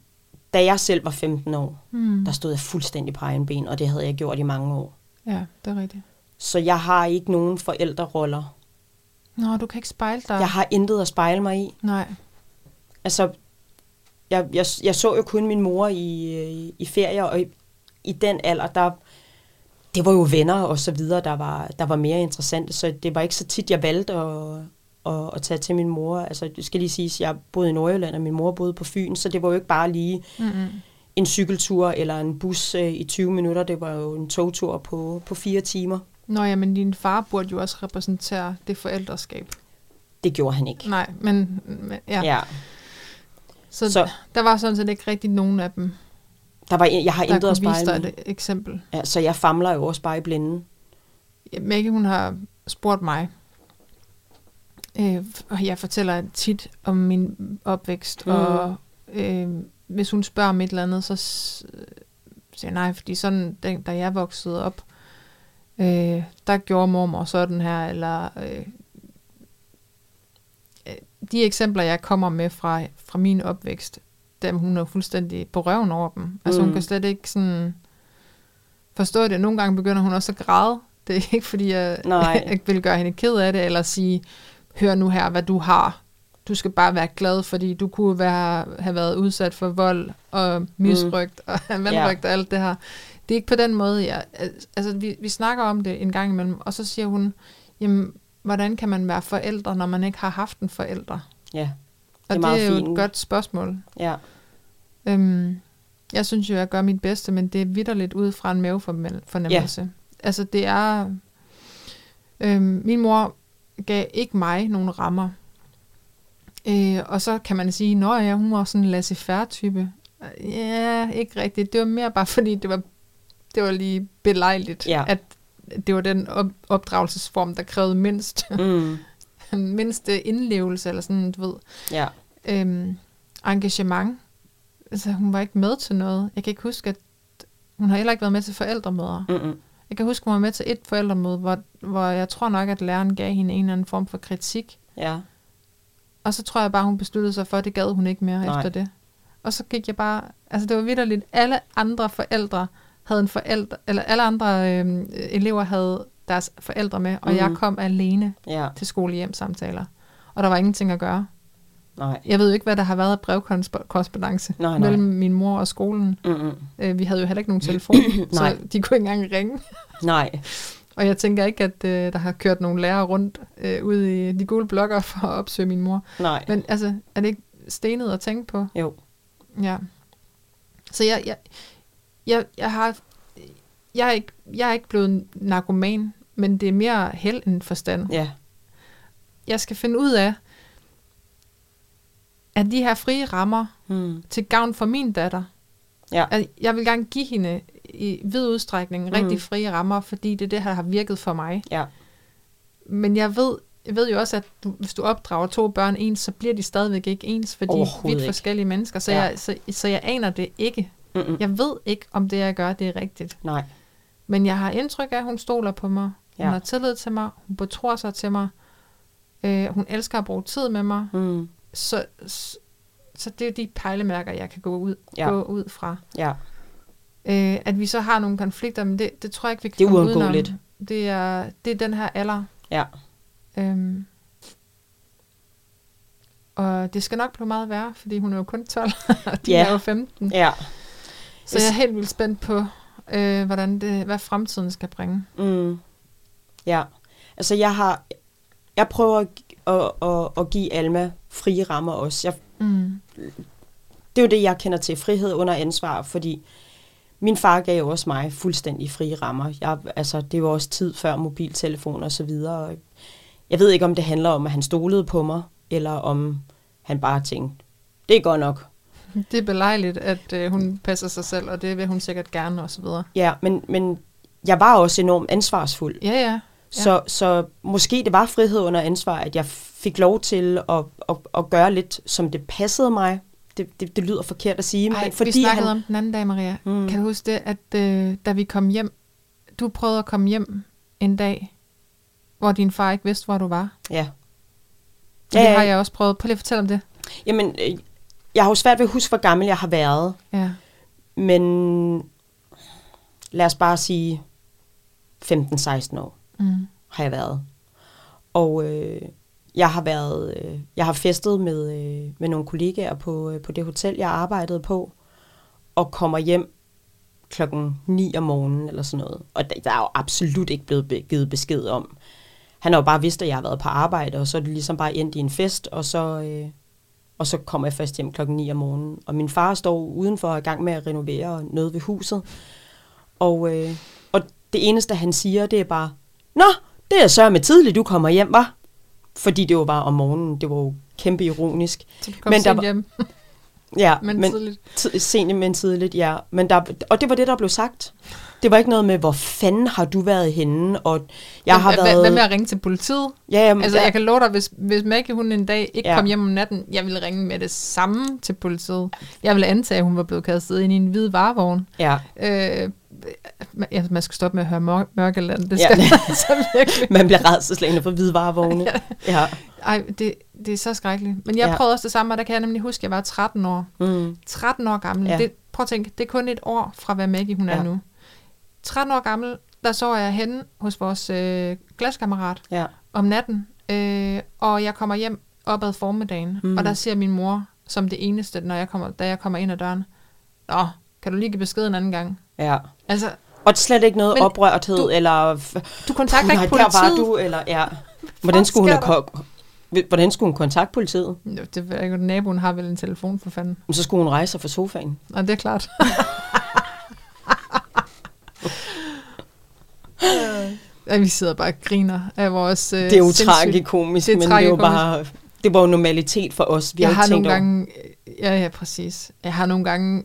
da jeg selv var 15 år, Mm. der stod jeg fuldstændig på egen ben, og det havde jeg gjort i mange år. Ja, det er rigtigt. Så jeg har ikke nogen forældreroller. Nå, du kan ikke spejle dig. Jeg har intet at spejle mig i. Nej. Altså, jeg, jeg, jeg så jo kun min mor i, øh, i ferier, og i, i den alder, der, det var jo venner og så videre, der var, der var mere interessante, så det var ikke så tit, jeg valgte at, at, at tage til min mor. Altså, det skal lige siges, jeg boede i Nordjylland, og min mor boede på Fyn, så det var jo ikke bare lige Mm-mm. en cykeltur eller en bus øh, i 20 minutter, det var jo en togtur på, på fire timer. Nå ja, men din far burde jo også repræsentere det forældreskab. Det gjorde han ikke. Nej, men, men ja. ja. Så, så Så- der var sådan set ikke rigtig nogen af dem, Der var, jeg har der intet at spejle dig med. et eksempel. Ja, så jeg famler jo også bare i blinden. Ja, Maggie, hun har spurgt mig, øh, og jeg fortæller tit om min opvækst, Mm. og øh, hvis hun spørger om et eller andet, så siger jeg nej, fordi sådan, da, da jeg voksede op, øh, der gjorde mormor sådan her, eller øh, de eksempler, jeg kommer med fra, fra min opvækst, dem hun er fuldstændig på røven over dem. Altså mm. hun kan slet ikke sådan forstå det. Nogle gange begynder hun også at græde. Det er ikke, fordi jeg, jeg vil gøre hende ked af det, eller sige, hør nu her, hvad du har. Du skal bare være glad, fordi du kunne være, have været udsat for vold og misrygt mm. og vandrygt og alt det her. Det er ikke på den måde, jeg, altså vi, vi snakker om det en gang imellem, og så siger hun, jamen, hvordan kan man være forældre, når man ikke har haft en forælder? Ja, Og er det, meget det er jo fint. et godt spørgsmål. ja. Øhm, jeg synes jo, jeg gør mit bedste, men det er vidderligt ud fra en mavefornemmelse. Ja. Altså det er... Øhm, min mor gav ikke mig nogen rammer. Øh, og så kan man sige, at ja, hun var sådan en laissez-faire type. Ja, ikke rigtigt. Det var mere bare fordi, det var, det var lige belejligt, Ja. at det var den op- opdragelsesform, der krævede mindst, Mm. mindst øh, indlevelse, eller sådan, du ved ja. øhm, engagement. Altså, hun var ikke med til noget. Jeg kan ikke huske, at hun har heller ikke været med til forældremøder. Mm-mm. Jeg kan huske, hun var med til et forældremøde, hvor, hvor jeg tror nok, at læreren gav hende en eller anden form for kritik. Ja. Og så tror jeg bare, hun besluttede sig for, at det gad hun ikke mere Nej. efter det. Og så gik jeg bare... Altså, det var vidderligt. Alle andre forældre havde en forælder... Eller alle andre øhm, elever havde deres forældre med, og mm. jeg Mhm. kom alene Ja. til skolehjem-samtaler. Og der var ingenting at gøre. Nej. Jeg ved jo ikke, hvad der har været af brevkorrespondence Nej, nej. mellem min mor og skolen. Mm-mm. Øh, vi havde jo heller ikke nogen telefon, så de kunne ikke engang ringe. Nej. Og jeg tænker ikke, at øh, der har kørt nogle lærere rundt øh, ude i de gule blokker for at opsøge min mor. Nej. Men altså, er det ikke stenet at tænke på? Jo. Ja. Så jeg, jeg, jeg, jeg har... Jeg er, ikke, jeg er ikke blevet narkoman, men det er mere held end forstand. Ja. Jeg skal finde ud af, at de her frie rammer Mm. til gavn for min datter. Ja. At jeg vil gerne give hende i vid udstrækning Mm. rigtig frie rammer, fordi det er det, der har virket for mig. Ja. Men jeg ved, jeg ved jo også, at du, hvis du opdrager to børn ens, så bliver de stadigvæk ikke ens, for de er vidt forskellige mennesker. Så, Ja. jeg, så, så jeg aner det ikke. Mm-mm. Jeg ved ikke, om det, jeg gør, det er rigtigt. Nej. Men jeg har indtryk af, at hun stoler på mig. Hun Ja. har tillid til mig. Hun betror sig til mig. Øh, hun elsker at bruge tid med mig. Mm. Så, så, så det er de pejlemærker, jeg kan gå ud, Ja. gå ud fra. Ja. Øh, at vi så har nogle konflikter, men det, det tror jeg ikke, vi kan Det er komme. Det er, det er den her alder. Ja. Øhm, og det skal nok blive meget værre, fordi hun er jo kun 12, og de Ja. er jo 15. Ja. Så jeg er helt vildt spændt på, øh, hvordan det, hvad fremtiden skal bringe. Mm. Ja. Altså, jeg har... Jeg prøver at, at, at, at give Alma frie rammer også. Jeg, Mm. det er jo det, jeg kender til. Frihed under ansvar, fordi min far gav også mig fuldstændig frie rammer. Jeg, altså, det var også tid før mobiltelefon og så videre. Jeg ved ikke, om det handler om, at han stolede på mig, eller om han bare tænkte, det er godt nok. Det er belejligt, at øh, hun passer sig selv, og det vil hun sikkert gerne og så videre. Ja, men, men jeg var også enormt ansvarsfuld. Ja, ja. Så, så måske det var frihed under ansvar, at jeg fik lov til at, at, at gøre lidt, som det passede mig. Det, det, det lyder forkert at sige, Ej, men fordi vi snakkede han... om den anden dag, Maria. Mm. Kan du huske det, at øh, da vi kom hjem, du prøvede at komme hjem en dag, hvor din far ikke vidste, hvor du var? Ja. Det har jeg også prøvet. Prøv lige at fortælle om det. Jamen, øh, jeg har jo svært ved at huske, hvor gammel jeg har været. Ja. Men lad os bare sige 15-16 år Mm. har jeg været. Og øh, jeg har været, øh, jeg har festet med, øh, med nogle kollegaer på, øh, på det hotel, jeg arbejdede på, og kommer hjem klokken 9 om morgenen eller sådan noget. Og der, der er jo absolut ikke blevet givet besked om. Han har jo bare vidst, at jeg har været på arbejde, og så er det ligesom bare endt i en fest, og så, øh, og så kommer jeg først hjem klokken 9 om morgenen. Og min far står udenfor og er i gang med at renovere noget ved huset. Og, øh, og det eneste, han siger, det er bare, Nå, det er så med tidligt, du kommer hjem, var. Fordi det var om morgenen. Det var jo kæmpe ironisk. Så du kom Men der var- hjem, Ja, men, men tidligt. Tid, sent, men tidligt, ja. Men der, og det var det, der blev sagt. Det var ikke noget med, hvor fanden har du været henne? Og jeg har Hvad- været... Hvad med at ringe til politiet? Ja, jamen, Altså, ja, jeg kan love dig, hvis, hvis Maggie hun en dag ikke Ja. ja. kom hjem om natten, jeg ville ringe med det samme til politiet. Jeg ville antage, at hun var blevet kastet ind i en hvid varevogn. ja. Øh, ja, man skal stoppe med at høre mør- Mørkeland. Det Ja. skal ja. altså virkelig. Man bliver redselslagende for hvide varevogne. ja. Ej, det, det er så skrækkeligt. Men jeg Ja. ja. prøvede også det samme, og der kan jeg nemlig huske, at jeg var 13 år. Mm. 13 år gammel. Ja. Ja. Det, prøv at tænke, det er kun et år fra, hvad Maggie hun ja. Ja. er nu. 13 år gammel, der så jeg henne hos vores øh, glaskammerat Ja. om natten, øh, og jeg kommer hjem op ad formiddagen, Mm. og der siger min mor som det eneste, når jeg kommer, da jeg kommer ind ad døren, Nå, kan du lige give besked en anden gang? ja. Altså, Og slet ikke noget oprørthed, du- eller... du kontakter "Puh, ikke Der var politiet. du, eller... Ja. Hvordan skulle, hun have, hvordan skulle hun kontakte politiet? Jo, det ved jeg ikke, naboen har vel en telefon for fanden. Men Så skulle hun rejse sig fra sofaen. Og det er klart. Ja, vi sidder bare og griner af vores øh, Det er jo tragikomisk, det er men det er jo bare... Det var jo normalitet for os. Vi jeg har har nogle over- gange, ja, ja, præcis. Jeg har nogle gange,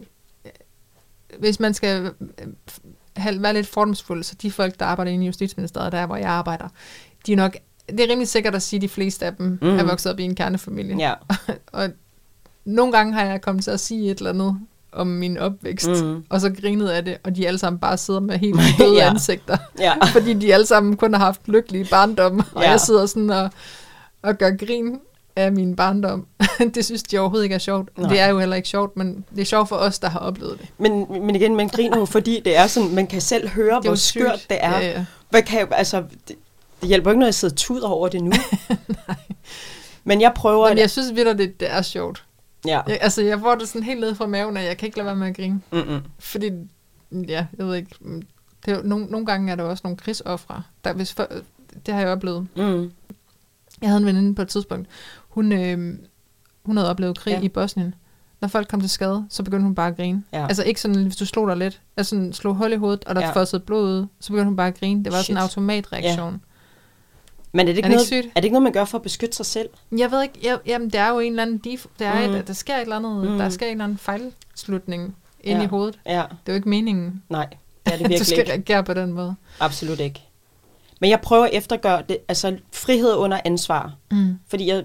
hvis man skal øh, have- være lidt fordomsfuld, så de folk, der arbejder i Justitsministeriet, der hvor jeg arbejder, de er nok, det er rimelig sikkert at sige, at de fleste af dem Mm. mm. er vokset op i en kernefamilie. Ja. Og nogle gange har jeg kommet til at sige et eller andet om min opvækst, Mm. og så grinet af det, og de alle sammen bare sidder med helt døde Ja. ansigter, ja. fordi de alle sammen kun har haft lykkelige barndom, og Ja. jeg sidder sådan og, og gør grin af min barndom. det synes de overhovedet ikke er sjovt. Nej. Det er jo heller ikke sjovt, men det er sjovt for os, der har oplevet det. Men, men igen, man griner jo, fordi det er sådan, man kan selv høre, hvor jo skørt sygt. det er. Ja, ja. Hvad kan altså, det, det hjælper ikke noget, at jeg sidder tuder over det nu. Men jeg prøver... Men jeg synes virkelig, det, det er sjovt. Ja. Jeg, altså, jeg får det sådan helt ned fra maven, og jeg kan ikke lade være med at grine. Mm-mm. Fordi, ja, jeg ved ikke, mm, det er, nogle, nogle gange er der også nogle krigsoffre. Der, hvis for, det har jeg oplevet. Mm. Jeg havde en veninde på et tidspunkt. Hun, øh, hun havde oplevet krig Ja. ja. i Bosnien. Når folk kom til skade, så begyndte hun bare at grine. Ja. Altså ikke sådan, hvis du slog dig lidt, altså sådan, slog hul i hovedet, og der Ja. ja. fossede blod ud, så begyndte hun bare at grine. Det var Shit. sådan en automatreaktion. Men er det, ikke Er det ikke noget, er det ikke noget, man gør for at beskytte sig selv? Jeg ved ikke, jeg, jamen det er jo en eller anden, def, det er, Mm. mm. der sker et eller andet, Mm. der sker en eller anden fejlslutning ind Ja. i hovedet. Ja, Det er jo ikke meningen, nej, det er det at du virkelig skal ikke. reagere på den måde. Absolut ikke. Men jeg prøver at eftergøre det, altså frihed under ansvar. Mm. Fordi jeg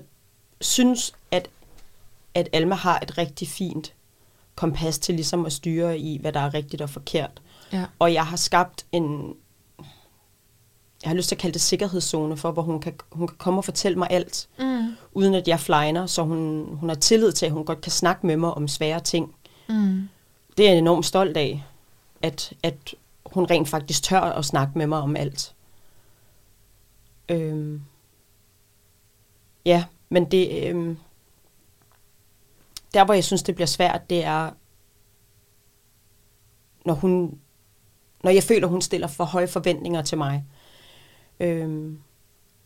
synes, at, at Alma har et rigtig fint kompas til ligesom at styre i, hvad der er rigtigt og forkert. Ja. Og jeg har skabt en, jeg har lyst til at kalde det sikkerhedszone for, hvor hun kan, hun kan komme og fortælle mig alt, Mm. uden at jeg flyner, så hun, hun har tillid til, at hun godt kan snakke med mig om svære ting. Mm. Det er jeg enormt stolt af, at, at hun rent faktisk tør at snakke med mig om alt. Øhm. Ja, men det... Øhm. Der, hvor jeg synes, det bliver svært, det er, når hun... Når jeg føler, hun stiller for høje forventninger til mig. Øhm.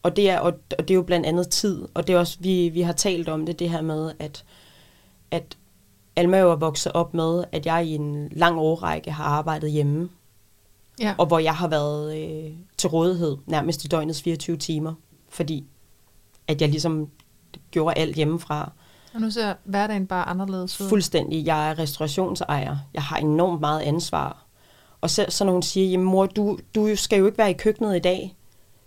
Og det, er, og, og det er jo blandt andet tid, og det er også, vi, vi har talt om det, det her med, at, at Alma jo er vokset op med, at jeg i en lang årrække har arbejdet hjemme, Ja. og hvor jeg har været øh, til rådighed nærmest i døgnets 24 timer, fordi at jeg ligesom gjorde alt hjemmefra. Og nu ser hverdagen bare anderledes ud. Fuldstændig. Jeg er restaurationsejer. Jeg har enormt meget ansvar. Og så, så når hun siger, jamen mor, du, du skal jo ikke være i køkkenet i dag.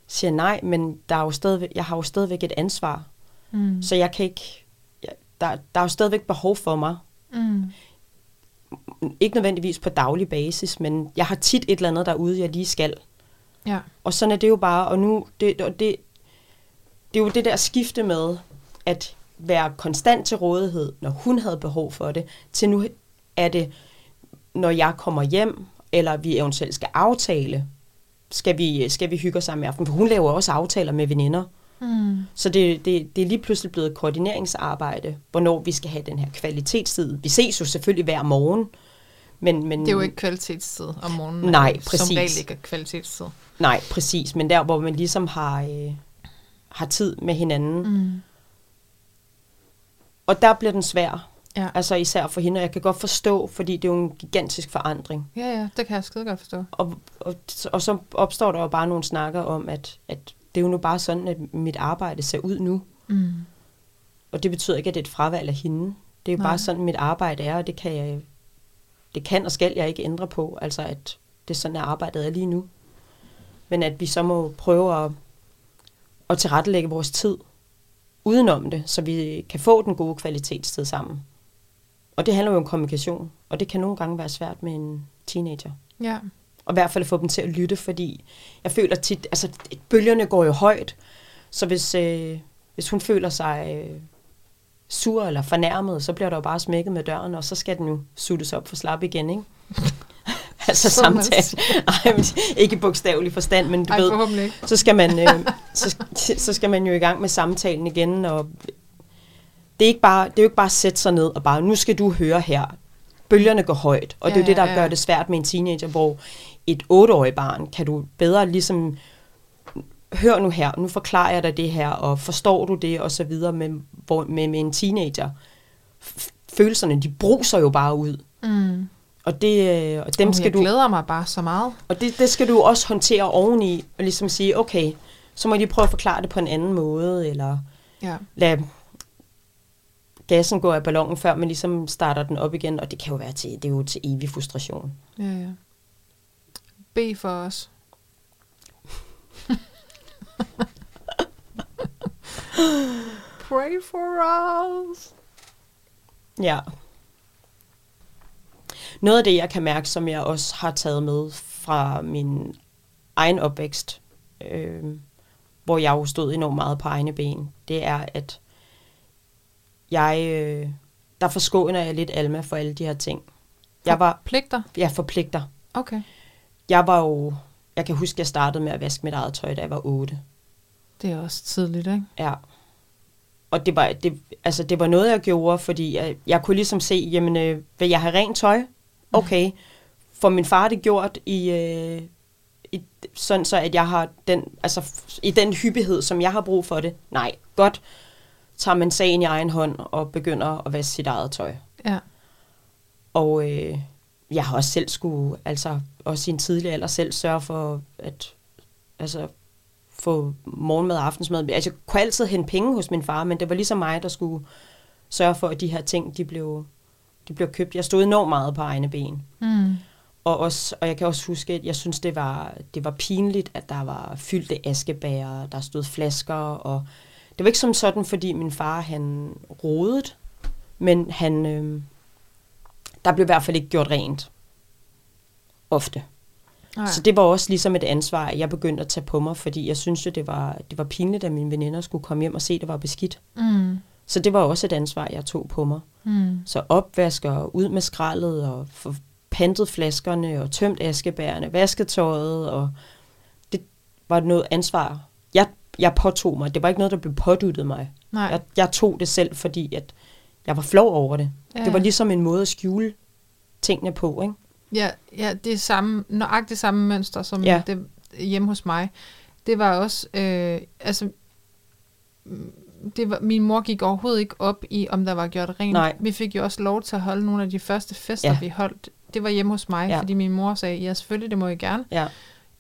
Siger nej, men der er jo stadigvæk, jeg har jo stadigvæk et ansvar. Mm. Så jeg kan ikke, jeg, der, der er jo stadigvæk behov for mig. Mm. Ikke nødvendigvis på daglig basis, men jeg har tit et eller andet derude, jeg lige skal. Ja. Og sådan er det jo bare, og nu, det, og det, det er jo det der skifte med, at være konstant til rådighed, når hun havde behov for det, til nu er det, når jeg kommer hjem, eller vi eventuelt skal aftale, skal vi, skal vi hygge os sammen i aften. For hun laver også aftaler med veninder. Mm. Så det, det, det er lige pludselig blevet koordineringsarbejde, hvornår vi skal have den her kvalitetstid. Vi ses jo selvfølgelig hver morgen, men, men Det er jo ikke kvalitetstid om morgenen. Nej, jo præcis. Som regel ikke er kvalitetstid. Nej, præcis. Men der, hvor man ligesom har, øh, har tid med hinanden. Mm. Og der bliver den svær. Ja. Altså især for hende. Og jeg kan godt forstå, fordi det er jo en gigantisk forandring. ja, ja, det kan jeg skide godt forstå. Og, og, og så opstår der jo bare nogle snakker om, at, at det er jo nu bare sådan, at mit arbejde ser ud nu. Mm. Og det betyder ikke, at det er et fravalg af hende. Det er jo Nej. bare sådan, mit arbejde er, og det kan, jeg, det kan og skal jeg ikke ændre på. Altså, at det er sådan, at arbejdet er lige nu. Men at vi så må prøve at, at tilrettelægge vores tid udenom det, så vi kan få den gode kvalitetstid sammen. Og det handler jo om kommunikation, og det kan nogle gange være svært med en teenager. Ja. Og i hvert fald få dem til at lytte, fordi jeg føler tit, altså bølgerne går jo højt, så hvis, øh, hvis hun føler sig øh, sur eller fornærmet, så bliver der jo bare smækket med døren, og så skal den jo suttes op for slap igen, ikke? altså samtale. Ej, men ikke i bogstavelig forstand, men du Ej, ved, ikke. så skal, man, øh, så, så skal man jo i gang med samtalen igen, og det er, ikke bare, det er jo ikke bare at sætte sig ned og bare, nu skal du høre her. Bølgerne går højt, og det er Ja, jo det, der ja, ja. gør det svært med en teenager, hvor et otteårigt barn kan du bedre ligesom, hør nu her, nu forklarer jeg dig det her, og forstår du det, og så videre, med, hvor, med, med en teenager. Følelserne, de bruser jo bare ud. Mm. Og, det, øh, og dem oh, skal jeg du glæder mig bare så meget. og det, det skal du også håndtere oveni, og ligesom sige, okay, så må de prøve at forklare det på en anden måde, eller Ja. lade gassen gå af ballonen, før man ligesom starter den op igen, og det kan jo være til, det er jo til evig frustration. Ja, ja. Be for os. Pray for us. Ja. Noget af det, jeg kan mærke, som jeg også har taget med fra min egen opvækst, øh, hvor jeg jo stod enormt meget på egne ben, det er, at jeg, øh, der forskåner jeg lidt Alma for alle de her ting. Jeg var, Pligter? jeg forpligter. Okay. Jeg var jo, jeg kan huske, jeg startede med at vaske mit eget tøj, da jeg var 8. Det er også tidligt, ikke? Ja. Og det var, det, altså, det var noget, jeg gjorde, fordi jeg, jeg kunne ligesom se, jamen, øh, vil jeg have rent tøj? Okay. For min far det gjort i, øh, i, sådan så, at jeg har den, altså, i den hyppighed, som jeg har brug for det. Nej, godt. Tager man sagen i egen hånd og begynder at vaske sit eget tøj. Ja. Og øh, jeg har også selv skulle, altså også i en tidlig alder selv sørge for at altså, få morgenmad og aftensmad. Altså, jeg kunne altid hente penge hos min far, men det var ligesom mig, der skulle sørge for, at de her ting, de blev, de blev købt. Jeg stod enormt meget på egne ben. Mm. Og, også, og jeg kan også huske, at jeg synes, det var, det var pinligt, at der var fyldte askebæger, der stod flasker, og det var ikke som sådan, fordi min far, han rodede, men han, øh, der blev i hvert fald ikke gjort rent. Ofte. Nej. Så det var også ligesom et ansvar, jeg begyndte at tage på mig, fordi jeg synes jo, det var, det var pinligt, at mine veninder skulle komme hjem og se, at det var beskidt. Mm. Så det var også et ansvar, jeg tog på mig. Mm. Så opvasker, ud med skraldet, og få pantet flaskerne, og tømt askebærene, vasket tøjet, og det var noget ansvar, jeg, jeg påtog mig. Det var ikke noget, der blev påduttet mig. Nej. Jeg, jeg tog det selv, fordi at jeg var flov over det. Ja. Det var ligesom en måde at skjule tingene på, ikke? Ja, ja, det er samme, nøjagtigt samme mønster som Ja. det hjemme hos mig. Det var også, øh, altså, det var, min mor gik overhovedet ikke op i, om der var gjort rent. Nej. Vi fik jo også lov til at holde nogle af de første fester, Ja. vi holdt. Det var hjemme hos mig, ja. fordi min mor sagde, ja selvfølgelig, det må I gerne. Ja,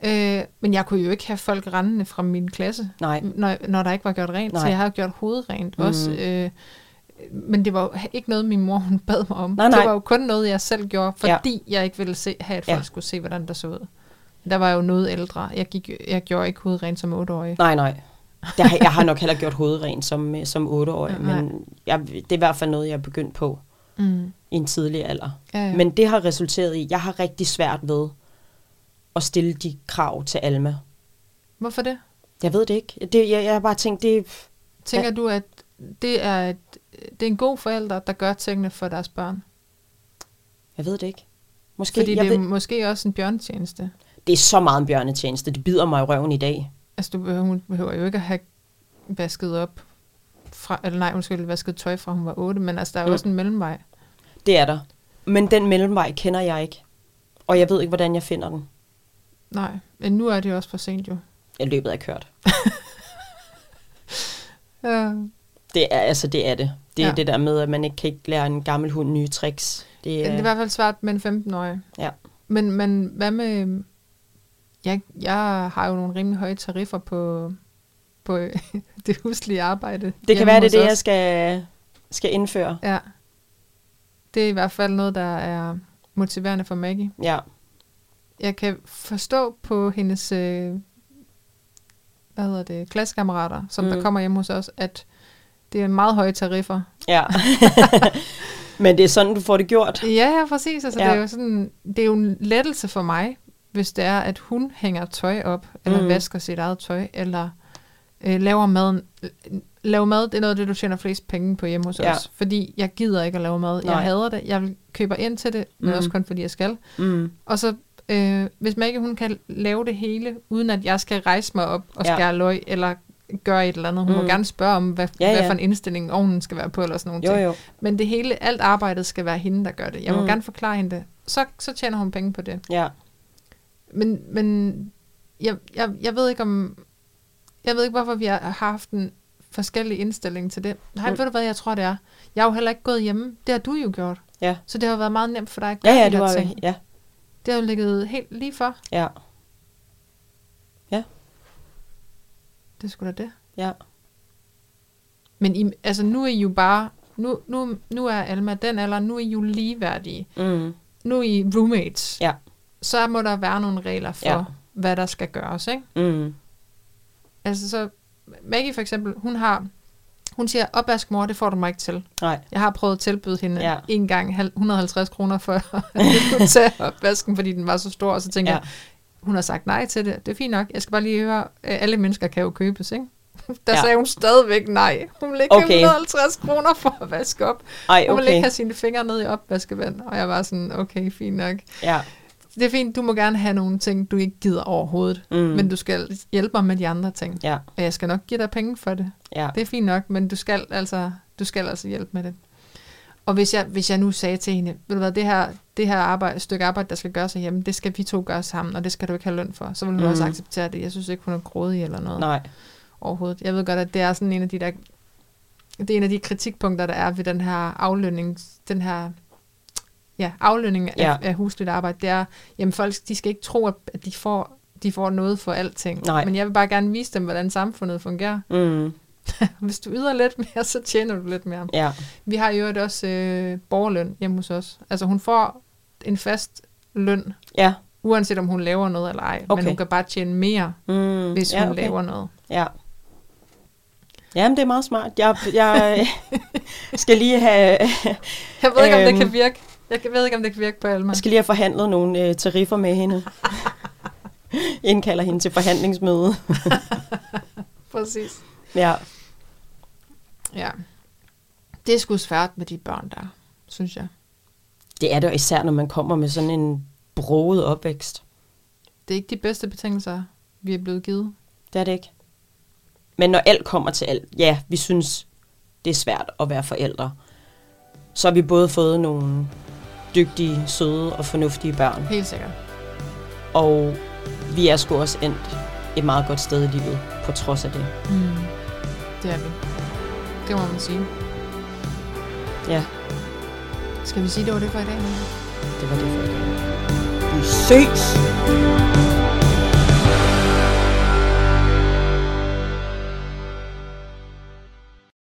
Øh, men jeg kunne jo ikke have folk rendende fra min klasse, nej. når, når der ikke var gjort rent. Nej. Så jeg havde gjort hovedet rent Mhm. også. Øh, men det var jo ikke noget, min mor hun bad mig om. Nej, nej. Det var jo kun noget, jeg selv gjorde, Ja. fordi jeg ikke ville se, have, at folk Ja. ja. skulle se, hvordan der så ud. Der var jeg jo noget ældre. Jeg, gik, jeg gjorde ikke hovedrent som 8-årig. Nej, nej. Har, jeg har nok heller gjort hovedrent som, øh, som 8-årig, Nej. men jeg, det er i hvert fald noget, jeg er begyndt på Mm. i en tidlig alder. Ja, ja. Men det har resulteret i, at jeg har rigtig svært ved at stille de krav til Alma. Hvorfor det? Jeg ved det ikke. Det, jeg, jeg har bare tænkt, det, Tænker du, at det er, et, det er en god forælder, der gør tingene for deres børn? jeg ved det ikke. Måske, Fordi jeg det er ved, måske også en bjørnetjeneste. det er så meget en bjørnetjeneste. Det bider mig i røven i dag. Altså, du behøver, hun behøver jo ikke at have vasket op fra, eller nej, undskyld, vasket tøj fra hun var 8, men altså, der er jo Mm. også en mellemvej. Det er der. Men den mellemvej kender jeg ikke. Og jeg ved ikke, hvordan jeg finder den. Nej, men nu er det også for sent jo. Jeg løbet er kørt. Ja. Det er, altså, det er det. Det er Ja. ja. det der med, at man ikke kan ikke lære en gammel hund nye tricks. Det Det er i er, hvert fald svært med en 15-årig. Ja. Men, men hvad med... Jeg, jeg har jo nogle rimelig høje tariffer på, på det huslige arbejde. det kan være, det er det, jeg skal, skal indføre. Ja. Det er i hvert fald noget, der er motiverende for Maggie. Ja. Jeg kan forstå på hendes øh, hvad hedder det, klassekammerater, som mm. der Mm. kommer hjem hos os, at det er meget høje tariffer. ja. Men det er sådan, du får det gjort. Ja, ja, præcis. Altså, ja. Det, er jo sådan, det er jo en lettelse for mig, hvis det er, at hun hænger tøj op, eller mm. Vasker sit eget tøj, eller øh, laver maden. Lave mad, det er noget af det, du tjener flest penge på hjemme hos Ja. os. Fordi jeg gider ikke at lave mad. Jeg Nej. hader det. Jeg køber ind til det, men Mm. også kun fordi jeg skal. Mm. Og så, øh, hvis Maggie hun kan lave det hele, uden at jeg skal rejse mig op og Ja. skære løg, eller gøre et eller andet. Hun mm. må gerne spørge om, hvad, ja, Ja, hvad ja. for en indstilling ovnen skal være på, eller sådan nogle Jo, ting. jo. Men det hele, alt arbejdet skal være hende, der gør det. Jeg må mm. Gerne forklare hende det. Så, så tjener hun penge på det. Ja. Men, men jeg, jeg, jeg ved ikke om... Jeg ved ikke, hvorfor vi har haft en forskellig indstilling til det. Nej, Mm. ved du hvad, jeg tror, det er? Jeg har jo heller ikke gået hjemme. Det har du jo gjort. Ja. Så det har været meget nemt for dig at Ja, gøre ja, de det her var ting. ja, Det har jo ligget helt lige for. ja, Det skulle da det. ja. Men I, altså, nu er I jo bare... Nu, nu, nu er Alma den alder, nu er I jo ligeværdige. Mm. Nu er I roommates. Ja. Så må der være nogle regler for, ja. Ja. hvad der skal gøres, ikke? Mm. Altså så, Maggie for eksempel, hun har, hun siger, opvask mor, det får du mig ikke til. Nej. Jeg har prøvet at tilbyde hende ja. En gang hal- 150 kroner for at tage opvasken, fordi den var så stor, og så tænker ja. Jeg, hun har sagt nej til det. Det er fint nok. Jeg skal bare lige høre, øh, alle mennesker kan jo købes, ikke? Der ja. Sagde hun stadigvæk nej. Hun ville ikke okay. Okay. have 150 kroner for at vaske op. Ej, Hun ville ikke okay. have sine fingre ned i opvaskevand. Og jeg var sådan, okay, fint nok. Ja. Det er fint, du må gerne have nogle ting, du ikke gider overhovedet. Mm. Men du skal hjælpe mig med de andre ting. Ja, Og jeg skal nok give dig penge for det. ja. Det er fint nok, men du skal altså, du skal altså hjælpe med det. Og hvis jeg, hvis jeg nu sagde til hende, ved du hvad, det her, det her arbejde, stykke arbejde, der skal gøres hjemme, det skal vi to gøre sammen, og det skal du ikke have løn for, så vil hun. Mm. også acceptere det. Jeg synes ikke, hun er grådig eller noget Nej. overhovedet. Jeg ved godt, at det er sådan en af de der, det er en af de kritikpunkter, der er ved den her aflønning, den her ja, aflønning Ja. af, af husligt arbejde, det er, jamen folk, de skal ikke tro, at de får, de får noget for alting. Nej. Men jeg vil bare gerne vise dem, hvordan samfundet fungerer. Mm. Hvis du yder lidt mere, så tjener du lidt mere. Ja. Vi har jo også øh, borgerløn hjemme hos os. Altså hun får en fast løn, Ja. uanset om hun laver noget eller ej. Men Okay. hun kan bare tjene mere, Mm. hvis ja, hun okay. laver noget. Ja. Jamen, det er meget smart. Jeg, jeg skal lige have, Jeg ved ikke, om det Øhm. kan virke. Jeg ved ikke, om det kan virke på Alma. jeg skal lige have forhandlet nogle øh, tariffer med hende. Indkalder hende til forhandlingsmøde. Præcis. Ja. Ja. Det er sgu svært med de børn der, synes jeg. Det er det især, når man kommer med sådan en broget opvækst. Det er ikke de bedste betingelser, vi er blevet givet. Det er det ikke. Men når alt kommer til alt, ja, vi synes, det er svært at være forældre. Så har vi både fået nogle dygtige, søde og fornuftige børn. Helt sikkert. Og vi er sgu også endt et meget godt sted i livet, på trods af det. Mm. Det er vi. Det må man sige. Ja, Skal vi sige, det var det for i dag? det var det for i dag. Vi ses!